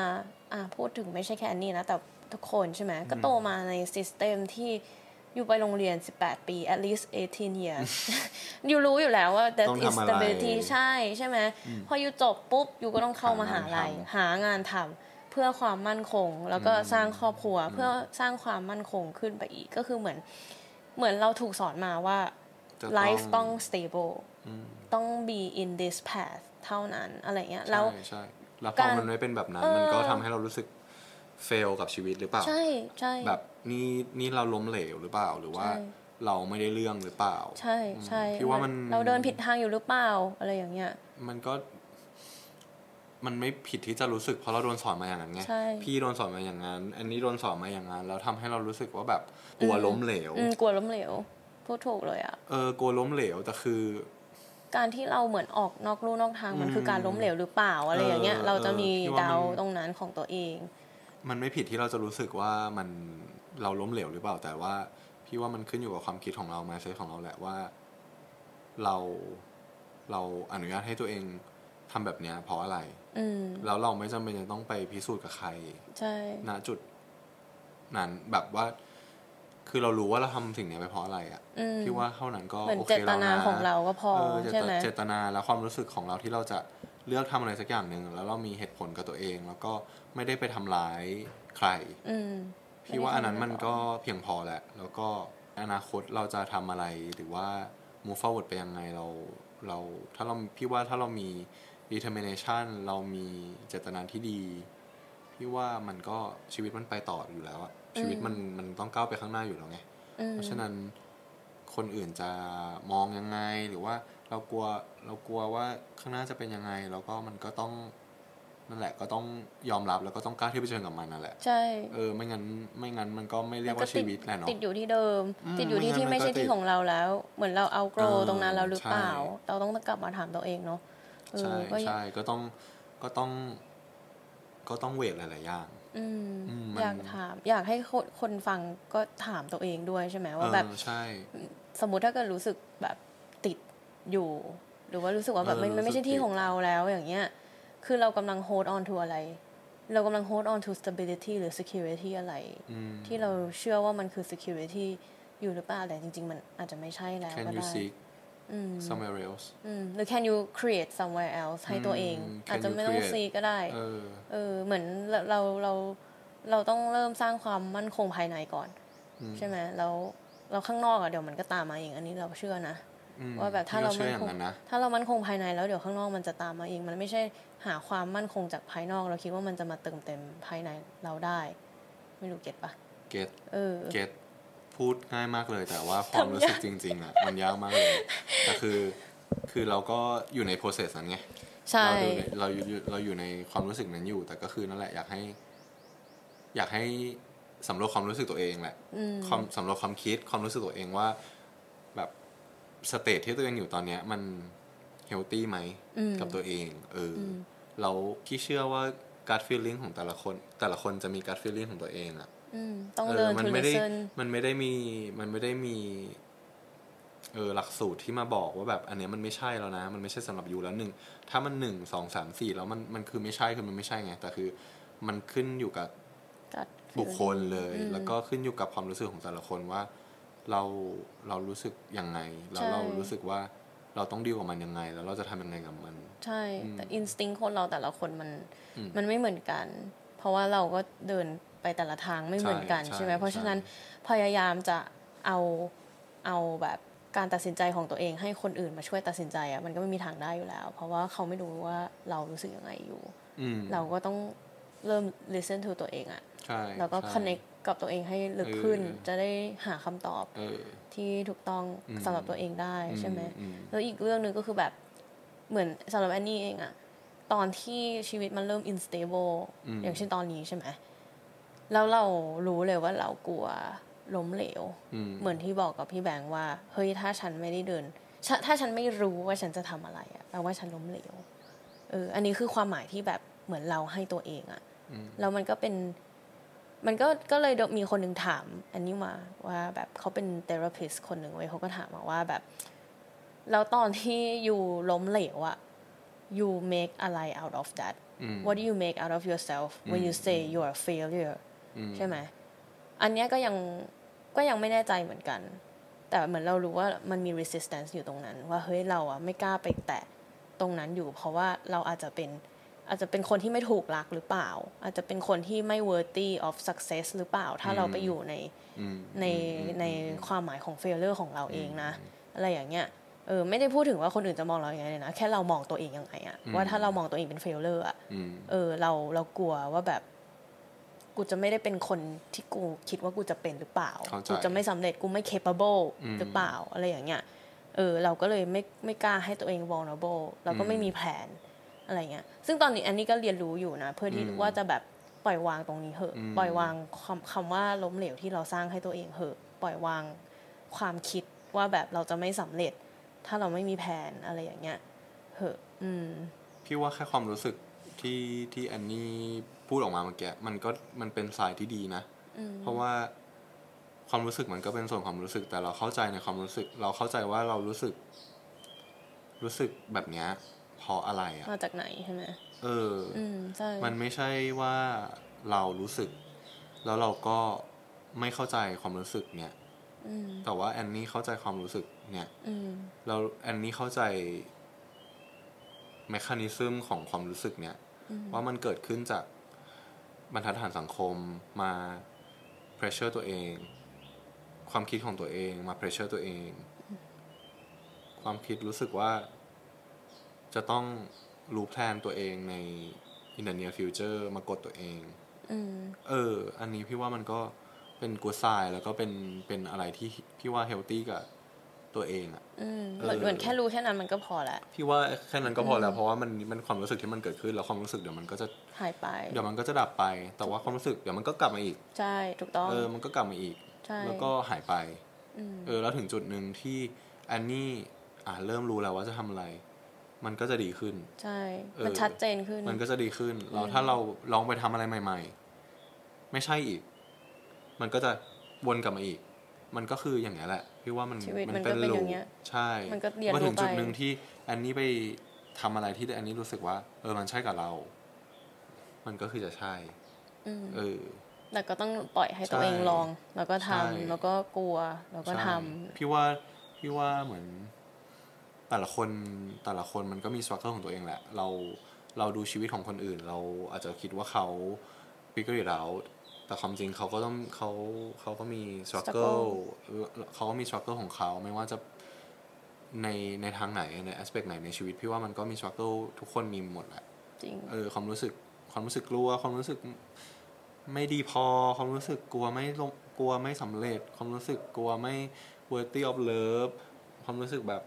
อะพูดถึงไม่ใช่แค่แอนนี่นะ แต่ทุกคนใช่ไหมก็โตมาใน system ที่ อยู่ไปโรงเรียน 18 ปี at least 18 years อยู่รู้อยู่แล้วว่า that ต้องทำอะไร instability ใช่ใช่ไหมพออยู่จบปุ๊บอยู่ก็ต้องเข้ามาหาลัยหางานทำหางานทำเพื่อความมั่นคง แล้วก็สร้างครอบครัวเพื่อสร้างความมั่นคงขึ้นไปอีกก็คือเหมือนเหมือนเราถูกสอนมาว่าจะ life ต้อง stable ต้อง be in this path เท่านั้นอะไรเงี้ยแล้วใช่ใช่แล้วพอการมันไม่เป็นแบบนั้นเออมันก็ทำให้เรารู้สึก fail กับชีวิตหรือเปล่า ใช่ใช่แบบนี่นี่เราล้มเหลวหรือเปล่าหรือว่าใช่เราไม่ได้เรื่องหรือเปล่า ใช่ใช่พี่ว่ามันเราเดินผิดทางอยู่หรือเปล่าอะไรอย่างเงี้ย มันก็ มันไม่ผิดที่จะรู้สึกเพราะเราโดนสอนมาอย่างนั้นไงใช่พี่โดนสอนมาอย่างนั้น อันนี้โดนสอนมาอย่างนั้นแล้วทำให้เรารู้สึกว่าแบบกลัวล้มเหลวอืมกลัวล้มเหลวพูดถูกเลยอะเออกลัวล้มเหลวแต่คือการที่เราเหมือนออกนอกลู่นอกทางมันคือการล้มเหลวหรือเปล่าอะไรอย่างเงี้ยเออเราจะมีเออพี่ว่าเดามันตรงนั้นของตัวเอง มันไม่ผิดที่เราจะรู้สึกว่ามันเราล้มเหลวหรือเปล่าแต่ว่า พี่ว่ามันขึ้นอยู่กับความคิดของเรามาเซของเราแหละว่า เราเราอนุญาตให้ตัวเองทำแบบเนี้ยเพราะอะไรอืมแล้วเราไม่จำเป็นจะต้องไปพิสูจน์กับใคร ใช่ณจุดนั้นแบบว่า คือเรารู้ว่าเราทำสิ่งเนี้ยไปเพราะอะไรอะอืมพี่ว่าเท่านั้นก็เหมือนโอเคเจตแล้วนานะของเราก็พอเออเจตใช่ไหมเจตนาและความรู้สึกของเราที่เราจะ เลือกทำอะไรสักอย่างหนึ่งแล้วเรามีเหตุผลกับตัวเอง แล้วก็ไม่ได้ไปทำร้ายใครอืมพี่ว่าอันนั้นมันก็เพียงพอแหละ แล้วก็อนาคตเราจะทำอะไรหรือว่า move forward ไปยังไงเราเราถ้าเราพี่ว่าถ้าเรามี determination เรามีเจตนาที่ดี พี่ว่ามันก็ชีวิตมันไปต่ออยู่แล้วอะชีวิตมันมันต้องก้าวไปข้างหน้าอยู่แล้วไงอืมเพราะฉะนั้น คนอื่นจะมองยังไงหรือว่าเรากลัวเรากลัวว่าข้างหน้าจะเป็นยังไง แล้วก็มันก็ต้องนั่นแหละก็ต้องยอมรับแล้วก็ต้องกล้าที่จะเผชิญกับมันนั่นแหละใช่เออไม่งั้นไม่งั้นมันก็ไม่เรียกมันก็ว่าชีวิตแหละเนาะติดอยู่ที่เดิมอืมติดอยู่ที่ไม่งั้นที่ไม่ใช่มันก็ติที่ดของเราแล้ว เหมือนเราเอาโกรเออตรงนั้นแล้วหรือเปล่าใช่เราต้องกลับมาถามตัวเองเนาะเอใช่อก็ยังใช่ก็ต้องก็ต้อง ก็ต้องเวทหลายๆอย่างอืมอืมมันอยากถาม อยากให้คนคนฟังก็ถามตัวเองด้วยใช่ไหมว่าแบบเออใช่ สมมุติถ้าเกิดรู้สึกแบบติดอยู่ หรือว่ารู้สึกว่าแบบเออมันมันไม่ใช่รู้สึกที่ติดของเราแล้วอย่างเงี้ย คือเรากำลัง hold on to อะไร เรากำลัง hold on to stability หรือ security อะไรอืมที่เราเชื่อว่ามันคือ security อยู่หรือเปล่าแต่จริง ๆ มันอาจจะไม่ใช่แล้ว can ก็ you ได้ seek อืม somewhere else อืมหรือ can you create somewhere else ให้ตัวเองอืม can อาจจะ you ไม่ต้อง create ซีก็ได้ เออเออเหมือนเราเราเราเราต้องเริ่มสร้างความมั่นคงภายในก่อนอืมใช่ไหมแล้ว เราข้างนอกอะเดี๋ยวมันก็ตามมาเองอันนี้เราเชื่อนะอืมว่าแบบถ้าเราพี่ก็เชื่อมั่นอย่าคงงนั้นนะถ้าเรามั่นคงภายในแล้วเดี๋ยวข้างนอกมันจะตามมาเอง มันไม่ใช่หาความมั่นคงจากภายนอก เราคิดว่ามันจะมาเติมเต็มภายในเราได้ ไม่รู้เก็ตปะ get เออ get พูดง่ายมากเลย แต่ว่าความรู้สึกจริงๆอะมันยากมากเลยแต่คือคือเราก็อยู่ใน process นั้นไงใช่เราอยู่ในเราอยู่เราอยู่ในความรู้สึกนั้นอยู่ แต่ก็คือนั่นแหละอยากให้ อยากให้ สำรวจความรู้สึกตัวเองแหละอืมความสำรวจความคิดความรู้สึกตัวเองว่า แบบสเตทที่ตัวเองอยู่ตอนเนี้ย มันเฮลตี้ไหมอืมกับตัวเองเอออมเราที่เชื่อว่าการฟีลลิ่งของแต่ละคน แต่ละคนจะมีการฟีลลิ่งของตัวเองอะอืมต้องเออเดินมั to ไม่ได้ listen มันไม่ได้มีมันไม่ได้มีเออหลักสูตรที่มาบอกว่าแบบ อันเนี้ยมันไม่ใช่แล้วนะ มันไม่ใช่สำหรับยูแล้วหนึ่งถ้ามันหนึ่งสองสามสี่แล้วมันมันคือไม่ใช่คือมันไม่ใช่ไงแต่คือ มันขึ้นอยู่กับ gut บุคคลเลยอืมแล้วก็ขึ้นอยู่กับความรู้สึกของแต่ละคนว่า เราเรารู้สึกยังไง แล้วใช่เรารู้สึกว่าเราต้องดีลกับมันยังไง แล้วเราจะทำยังไงกับมัน ใช่ แต่ instinct คนเราแต่ละคนมันอืมมันไม่เหมือนกัน เพราะว่าเราก็เดินไปแต่ละทางไม่เหมือนกันใช่ใช่ไหมใช่เพราะฉะนั้นพยายามจะเอาเอาแบบการตัดสินใจของตัวเองให้คนอื่นมาช่วยตัดสินใจอะมันก็ไม่มีทางได้อยู่แล้ว เพราะว่าเขาไม่รู้ว่าเรารู้สึกยังไงอยู่อืมเราก็ต้องเริ่ม listen to ตัวเองอะใช่ แล้วก็ใช่ connect กับตัวเองให้ลึกขึ้นเออจะได้หาคำตอบเออที่ถูกต้องอืมสำหรับตัวเองได้ใช่ไหมอืมแล้วอีกเรื่องหนึ่งก็คือแบบเหมือนสำหรับแอนนี่เองอะตอนที่ชีวิตมันเริ่ม unstable อืมอย่างเช่นตอนนี้ใช่ไหมแล้วเรารู้เลยว่าเรากลัวล้มเหลวอืมเหมือนที่บอกกับพี่แบงค์ว่า เฮ้ยถ้าฉันไม่ได้เดิน ถ้าถ้าฉันไม่รู้ว่าฉันจะทำอะไรอะแปลว่าฉันล้มเหลวเอออันนี้คือความหมายที่แบบเหมือนเราให้ตัวเองอะอืมแล้วมันก็เป็น มันก็ก็เลยมีคนหนึ่งถามอันนี้มาว่าแบบเขาเป็นเทอราพิสคนหนึ่งเว้ยเขาก็ถามมาว่าแบบ แล้วตอนที่อยู่ล้มเหลวอะ you make อะไร out of that อืม what do you make out of yourself when you say you are a failure อืมใช่ไหมอันเนี้ยก็ยังก็ยังไม่แน่ใจเหมือนกัน แต่เหมือนเรารู้ว่ามันมี resistance อยู่ตรงนั้น ว่าเฮ้ยเราอะไม่กล้าไปแตะตรงนั้นอยู่ เพราะว่าเราอาจจะเป็น อาจจะเป็นคนที่ไม่ถูกรักหรือเปล่า อาจจะเป็นคนที่ไม่ worthy of success หรือเปล่า ถ้าเราไปอยู่ในอืมในอืมในความหมายของ failure ของเราเองนะ อะไรอย่างเงี้ยเออไม่ได้พูดถึงว่าคนอื่นจะมองเราอย่างไงเลยนะ แค่เรามองตัวเองยังไงอะว่าถ้าเรามองตัวเองเป็น failure อะอืมเออเราเรากลัวว่าแบบ กูจะไม่ได้เป็นคนที่กูคิดว่ากูจะเป็นหรือเปล่าเข้าใจกูจะไม่สำเร็จกูไม่ capable อืมหรือเปล่า อะไรอย่างเงี้ยเออเราก็เลยไม่ไม่กล้าให้ตัวเอง vulnerable เราก็ไม่มีแผน อะไรเงี้ย ซึ่งตอนนี้อันนี้ก็เรียนรู้อยู่นะ เพื่อที่อืมว่าจะแบบปล่อยวางตรงนี้เหอะอืมปล่อยวางคำคำว่าล้มเหลวที่เราสร้างให้ตัวเองเหอะ ปล่อยวางความคิดว่าแบบเราจะไม่สำเร็จ ถ้าเราไม่มีแผนอะไรอย่างเงี้ยเหอะ อืม พี่ว่าแค่ความรู้สึกที่ที่แอนนี่พูดออกมาเมื่อกี้มันก็มันเป็นสายที่ดีนะอืมเพราะว่าความรู้สึกมันก็เป็นส่วนความรู้สึก แต่เราเข้าใจในความรู้สึก เราเข้าใจว่าเรารู้สึก รู้สึกแบบเนี้ย เพราะอะไรอะมาจากไหนใช่ไหมเอออืมใช่มันไม่ใช่ว่าเรารู้สึก แล้วเราก็ไม่เข้าใจความรู้สึกเนี่ยอืมแต่ว่าแอนนี่เข้าใจความรู้สึกเนี่ยอืมแล้วแอนนี่เข้าใจแมคานิซึมของความรู้สึกเนี่ยอืมว่ามันเกิดขึ้นจากบรรทัดฐานสังคมมา pressure ตัวเอง ความคิดของตัวเองมา pressure ตัวเอง ความคิดรู้สึกว่า จะต้องรู้แพลนตัวเองใน in the near future มากดตัวเองอืมเออ อันนี้พี่ว่ามันก็เป็นกูไซแล้วก็เป็นเป็นอะไรที่พี่ว่าเฮลตี้กับตัวเองอะอืมเหมือนเออเหมือนแค่รู้แค่นั้นมันก็พอละพี่ว่าแค่นั้นก็พอแล้วเพราะว่ามันมันความรู้สึกที่มันเกิดขึ้นแล้วความรู้สึกเดี๋ยวมันก็จะหายไป เดี๋ยวมันก็จะดับไป แต่ว่าความรู้สึกเดี๋ยวมันก็กลับมาอีก ใช่ถูกต้องเออมันก็กลับมาอีกใช่แล้วก็หายไปอืมเออแล้วถึงจุดหนึ่งที่แอนนี่อ่าเริ่มรู้แล้วว่าจะทำอะไร มันก็จะดีขึ้น ใช่เออมันชัดเจนขึ้น มันก็จะดีขึ้น แล้วถ้าเราลองไปทำอะไรใหม่ ๆ ไม่ใช่อีก มันก็จะวนกลับมาอีก มันก็คืออย่างนี้ยแหละพี่ว่ามันชีวิตมัมันก็เป็นอย่างเงี้ยใช่มันก็เรียนรู้มาถึงจุดไปหนึ่งที่แอนนี่ไปทำอะไรที่แอนนี่รู้สึกว่า เออมันใช่กับเรา มันก็คือจะใช่เออแต่ก็ต้องปล่อยให้ตัวเองใช่ลอง แล้วก็ทำใช่แล้วก็กลัว แล้วก็ทใช่พี่ว่าพี่ว่าเหมือน แต่ละคนแต่ละคนมันก็มีส t รั g เกิลของตัวเองแหละ เราเราดูชีวิตของคนอื่น เราอาจจะคิดว่าเขาพิก u อยู่แล้วแต่ความจริงเขาก็ต้องเขาเขาก็มีส t รั g เกิลเขาก็มีส t รั g เกิลของเขาไม่ว่าจะในในทางไหนในแอสเปกไหนในชีวิตพี่ว่ามันก็มีส t รั g เกิลทุกคนมีหมดแหละำจริงเออความรู้สึกความรู้สึกกลัวความรู้สึกไม่ดีพอความรู้สึกกลัวไม่ลงกลัวไม่สำเร็จ ความรู้สึกกลัวไม่ worthy of love ความรู้สึกแบบ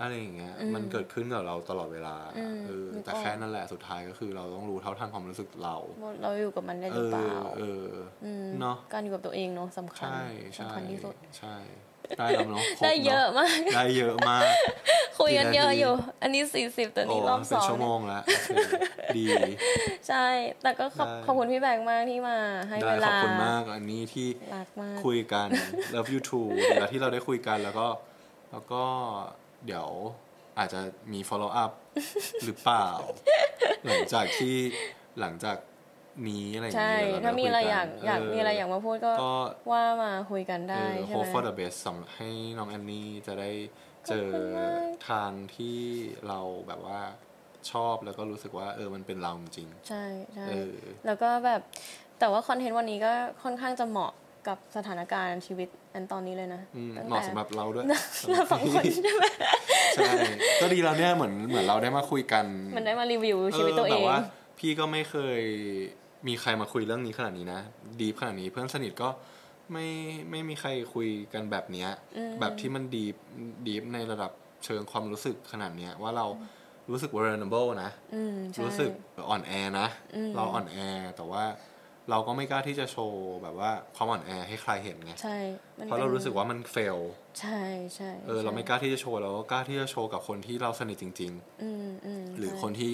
อะไรอย่างเงี้ยอืมมันเกิดขึ้นกับเราตลอดเวลาอืมเออนึกออกแต่แค่นั่นแหละสุดท้ายก็คือเราต้องรู้เท่าทันความรู้สึกเราว่าเราอยู่กับมันได้หเอรืออเปล่าเออมเนอะการอยู่กับตัวเองเนาะสำคัญใช่ใช่สำคัญที่สุดใช่ได้แล้วเนาะครบได้เยอะนมาก ได้เยอะมาก คุยกันเยอะกี่นาทีอยู่ อันนี้สี่สิบแต่โอ้นี่รอบเป็สนองชั่วโมงแล้วโอเคดี ใช่ แต่ก็ขอบได้ขอบคุณพี่แบงค์มากที่มาให้ได้เวขอลาบคุณมากอันนี้ที่รักมากคุยกัน love you too เวลาที่เราได้คุยกันแล้วก็ แล้วก็ เดี๋ยวอาจจะมี follow up หรือเปล่า หลังจากที่หลังจากนี้อะไรอย่างใช่เงี้ยเดี๋ยวถ้ามีอะไรด้คุอยากอยากมีอะไรอยากมาพูดก็ก็ว่ามาคุยกันเอได้อใช่ hope ไหม for the best สำให้น้องแอนนี่จะได้เจอขอบคุณมากทางที่เราแบบว่าชอบแล้วก็รู้สึกว่าเออมันเป็นเราจริง ใช่ใช่เออแล้วก็แบบแต่ว่าคอนเทนต์วันนี้ก็ค่อนข้างจะเหมาะ กับสถานการณ์ชีวิตอันตอนนี้เลยนะอืมตั้งเหมาะแต่สำหรับเราด้วยเราสองคนใช่ไหมใช่ก็ดีแล้วเนี่ยเหมือนเหมือนเราได้มาคุยกัน มันได้มารีวิวชีวิตตัวเอแบบงว่า พี่ก็ไม่เคยมีใครมาคุยเรื่องนี้ขนาดนี้นะ ดีขนาดนี้เพื่อนสนิทก็ไม่ไม่มีใครคุยกันแบบเนี้ย แบบที่มันดีดีในระดับเชิงความรู้สึกขนาดเนี้ยว่าเรารู้สึก vulnerable นะอืมใช่รู้สึกอ่อนแอนะ เราอ่อนแอแต่ว่า เราก็ไม่กล้าที่จะโชว์แบบว่าความอ่อนแอให้ใครเห็นไงใช่มันเพราะเรารู้สึกว่ามันเฟลใช่ใช่เออเราไม่กล้าที่จะโชว์เราก็กล้าที่จะโชว์กับคนที่เราสนิทจริงอืมอืมๆหรือใช่คนที่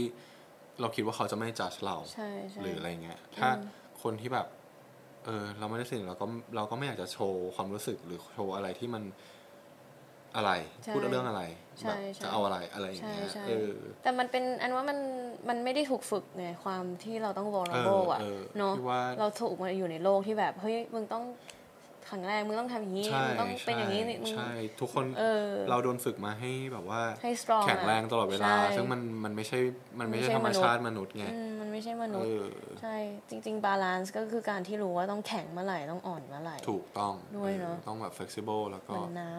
เราคิดว่าเขาจะไม่จัดเราใช่ใช่หรืออะไรเงี้ยถ้าคนที่แบบ เออ เราไม่ได้สนิทเราก็เราก็ไม่อยากจะโชว์ความรู้สึกหรือโชว์อะไรที่มัน อะไรใช่พูดเรื่องอะไรใช่แบบใช่จะเอาอะไรอะไรอย่างใช่เงี้ยใช่เออแต่มันเป็นอันว่ามันมันไม่ได้ถูกฝึกไงความที่เราต้อง vulnerable อะเออเออเนาะพี่ว่าเราถูกมาอยู่ในโลกที่แบบเฮ้ยมึงต้องครั้งแรกมึงต้องทำอย่างนี้ใช่มึงต้องเป็นอย่างนี้ใช่มึงใช่ทุกคนเออเราโดนฝึกมาให้แบบว่าให้ strong แข็งแรงตลอดเวลาใช่ซึ่งมันมันไม่ใช่มันไม่ไม่ใช่ใช่ธรรมมนุษย์ชาติมนุษย์ไงอืมมันไม่ใช่มนุเอษย์อใช่จริง ๆ บาลานซ์ก็คือการที่รู้ว่าต้องแข็งเมื่อไหร่ต้องอ่อนเมื่อไหร่ถูกต้องด้วยเนอะออต้องแบบ flexible แล้วเหก็มือนน้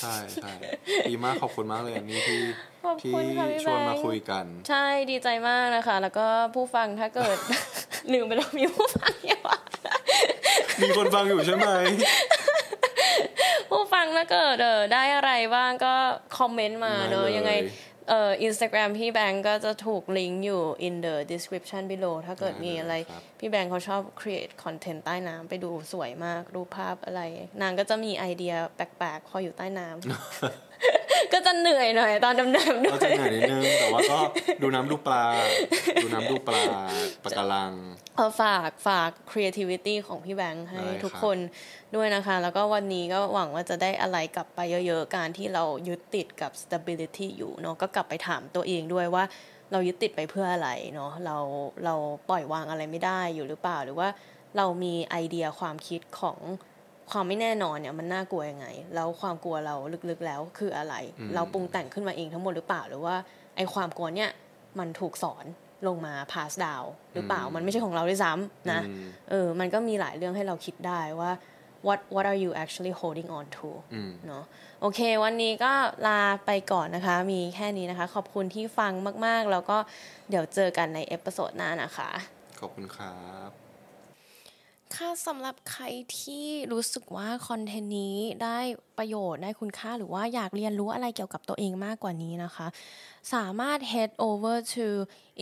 ใช่ใช่ดีมากขอบคุณมากเลยอันนี้ที่ขอบที่คุณค่ะพี่ชวนแบมางค์คุยกันำใช่ดีใจมากนะคะ แล้วก็ผู้ฟังถ้าเกิดลืมไปแล้วมีผู้ฟังเยอะมากมีคนฟังอยู่ใช่ไหมผู้ฟังถ้าเกิดเออได้อะไรบ้างก็คอมเมนต์มาเนอะได้เลยยังไง เอ่ออินสตาแกรมพี่แบงก์ก็จะถูกลิงก์อยู่ in the description below ถ้าเกิดมีอะไรครับพี่แบงก์เขาชอบ create content ใต้น้ำไปดูสวยมาก รูปภาพอะไร นางก็จะมีไอเดียแปลกๆ พออยู่ใต้น้ำ ก็จะเหนื่อยหน่อยตอนดำน้ำด้ก็วจะยเหนื่อยนิดนึงแต่ว่าก็ดูน้ำดูปลา ดูน้ำดูปลาปลาการังเออฝากฝาก creativity ของพี่แบงค์ให้ได้ครับทุกคนด้วยนะคะ แล้วก็วันนี้ก็หวังว่าจะได้อะไรกลับไปเยอะๆ การที่เรายึดติดกับ stability อยู่เนาะก็กลับไปถามตัวเองด้วยว่าเรายึดติดไปเพื่ออะไรเนาะเราเราปล่อยวางอะไรไม่ได้อยู่หรือเปล่า หรือว่าเรามีไอเดียความคิดของ ความไม่แน่นอนเนี่ยมันน่ากลัวยังไง แล้วความกลัวเราลึกๆแล้วคืออะไร เราปรุงแต่งขึ้นมาเองทั้งหมดหรือเปล่า หรือว่าไอความกลัวเนี่ยมันถูกสอนลงมา pass down หรือเปล่ามันไม่ใช่ของเราด้วยซ้ำนะอืมเออมันก็มีหลายเรื่องให้เราคิดได้ว่า what what are you actually holding on to อืมเนาะโอเค วันนี้ก็ลาไปก่อนนะคะ มีแค่นี้นะคะ ขอบคุณที่ฟังมาก ๆ แล้วก็เดี๋ยวเจอกันใน episode หน้านะคะ ขอบคุณครับ ค่ะสำหรับใครที่รู้สึกว่าคอนเทนต์นี้ได้ประโยชน์ได้คุณค่าหรือว่าอยากเรียนรู้อะไรเกี่ยวกับตัวเองมากกว่านี้นะคะ สามารถ head over to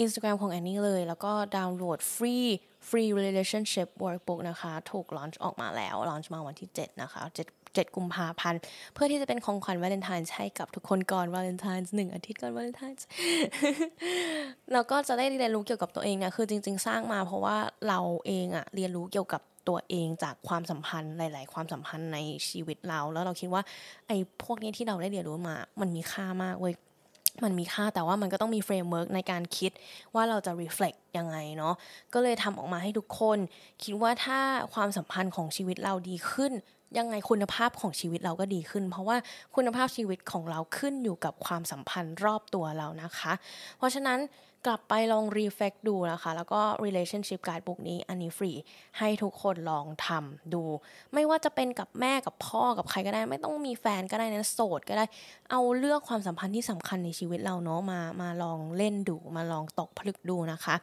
Instagram ของแอนนี่เลย แล้วก็ดาวน์โหลด free free relationship workbook นะคะ ถูก launch ออกมาแล้ว launch มาวันที่ 7 นะคะ 7 7 กุมภาพันธ์ เพื่อที่จะเป็นของขวัญวาเลนไทน์ให้กับทุกคนก่อนวาเลนไทน์หนึ่งอาทิตย์ก่อนวาเลนไทน์แล้วก็จะได้เรียนรู้เกี่ยวกับตัวเองเนี่ยคือจริง ๆ สร้างมาเพราะว่าเราเองอะเรียนรู้เกี่ยวกับตัวเองจากความสัมพันธ์หลาย ๆ ความสัมพันธ์ในชีวิตเรา แล้วเราคิดว่าไอ้พวกนี้ที่เราได้เรียนรู้มา มันมีค่ามากเว้ยมันมีค่าแต่ว่ามันก็ต้องมี framework ในการคิดว่าเราจะ reflect ยังไงเนาะก็เลยทำออกมาให้ทุกคน คิดว่าถ้าความสัมพันธ์ของชีวิตเราดีขึ้น ยังไงคุณภาพของชีวิตเราก็ดีขึ้น เพราะว่าคุณภาพชีวิตของเราขึ้นอยู่กับความสัมพันธ์รอบตัวเรานะคะ เพราะฉะนั้นกลับไปลองรีเฟกดูนะคะ แล้วก็ relationship guide บุกนี้อันนี้ฟรี ให้ทุกคนลองทำดู ไม่ว่าจะเป็นกับแม่กับพ่อกับใครก็ได้ ไม่ต้องมีแฟนก็ได้นะโสดก็ได้ เอาเลือกความสัมพันธ์ที่สำคัญในชีวิตเราเนาะมามาลองเล่นดู มาลองตกผลึกดูนะคะ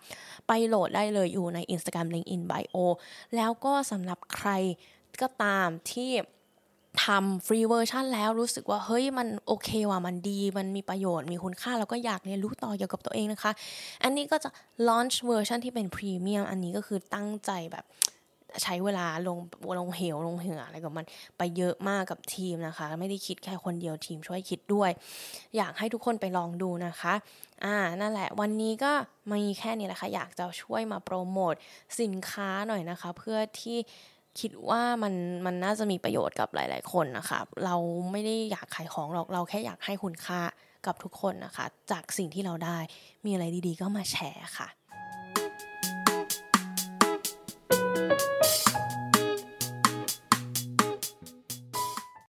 ไปโหลดได้เลยอยู่ใน Instagram link in bio แล้วก็สำหรับใคร ก็ตามที่ทำ free version แล้วรู้สึกว่าเฮ้ยมันโอเคว่ะมันดี มันมีประโยชน์มีคุณค่า แล้วก็อยากเรียนรู้ต่อเกี่ยวกับตัวเองนะคะ อันนี้ก็จะ launch เวอร์ชันที่เป็นพรีเมียมอันนี้ก็คือตั้งใจแบบใช้เวลาลงลงเหวลงเหืออะไรกับมันไปเยอะมากกับทีมนะคะ ไม่ได้คิดแค่คนเดียวทีมช่วยคิดด้วย อยากให้ทุกคนไปลองดูนะคะอ่านั่นแหละ วันนี้ก็มีแค่นี้แหละค่ะอยากจะช่วยมาโปรโมทสินค้าหน่อยนะคะ เพื่อที่ คิดว่ามันมันน่าจะมีประโยชน์กับหลาย ๆ คนนะคะ เราไม่ได้อยากขายของหรอกเราแค่อยากให้คุณค่ากับทุกคนนะคะ จากสิ่งที่เราได้มีอะไรดี ๆ ก็มาแชร์ค่ะ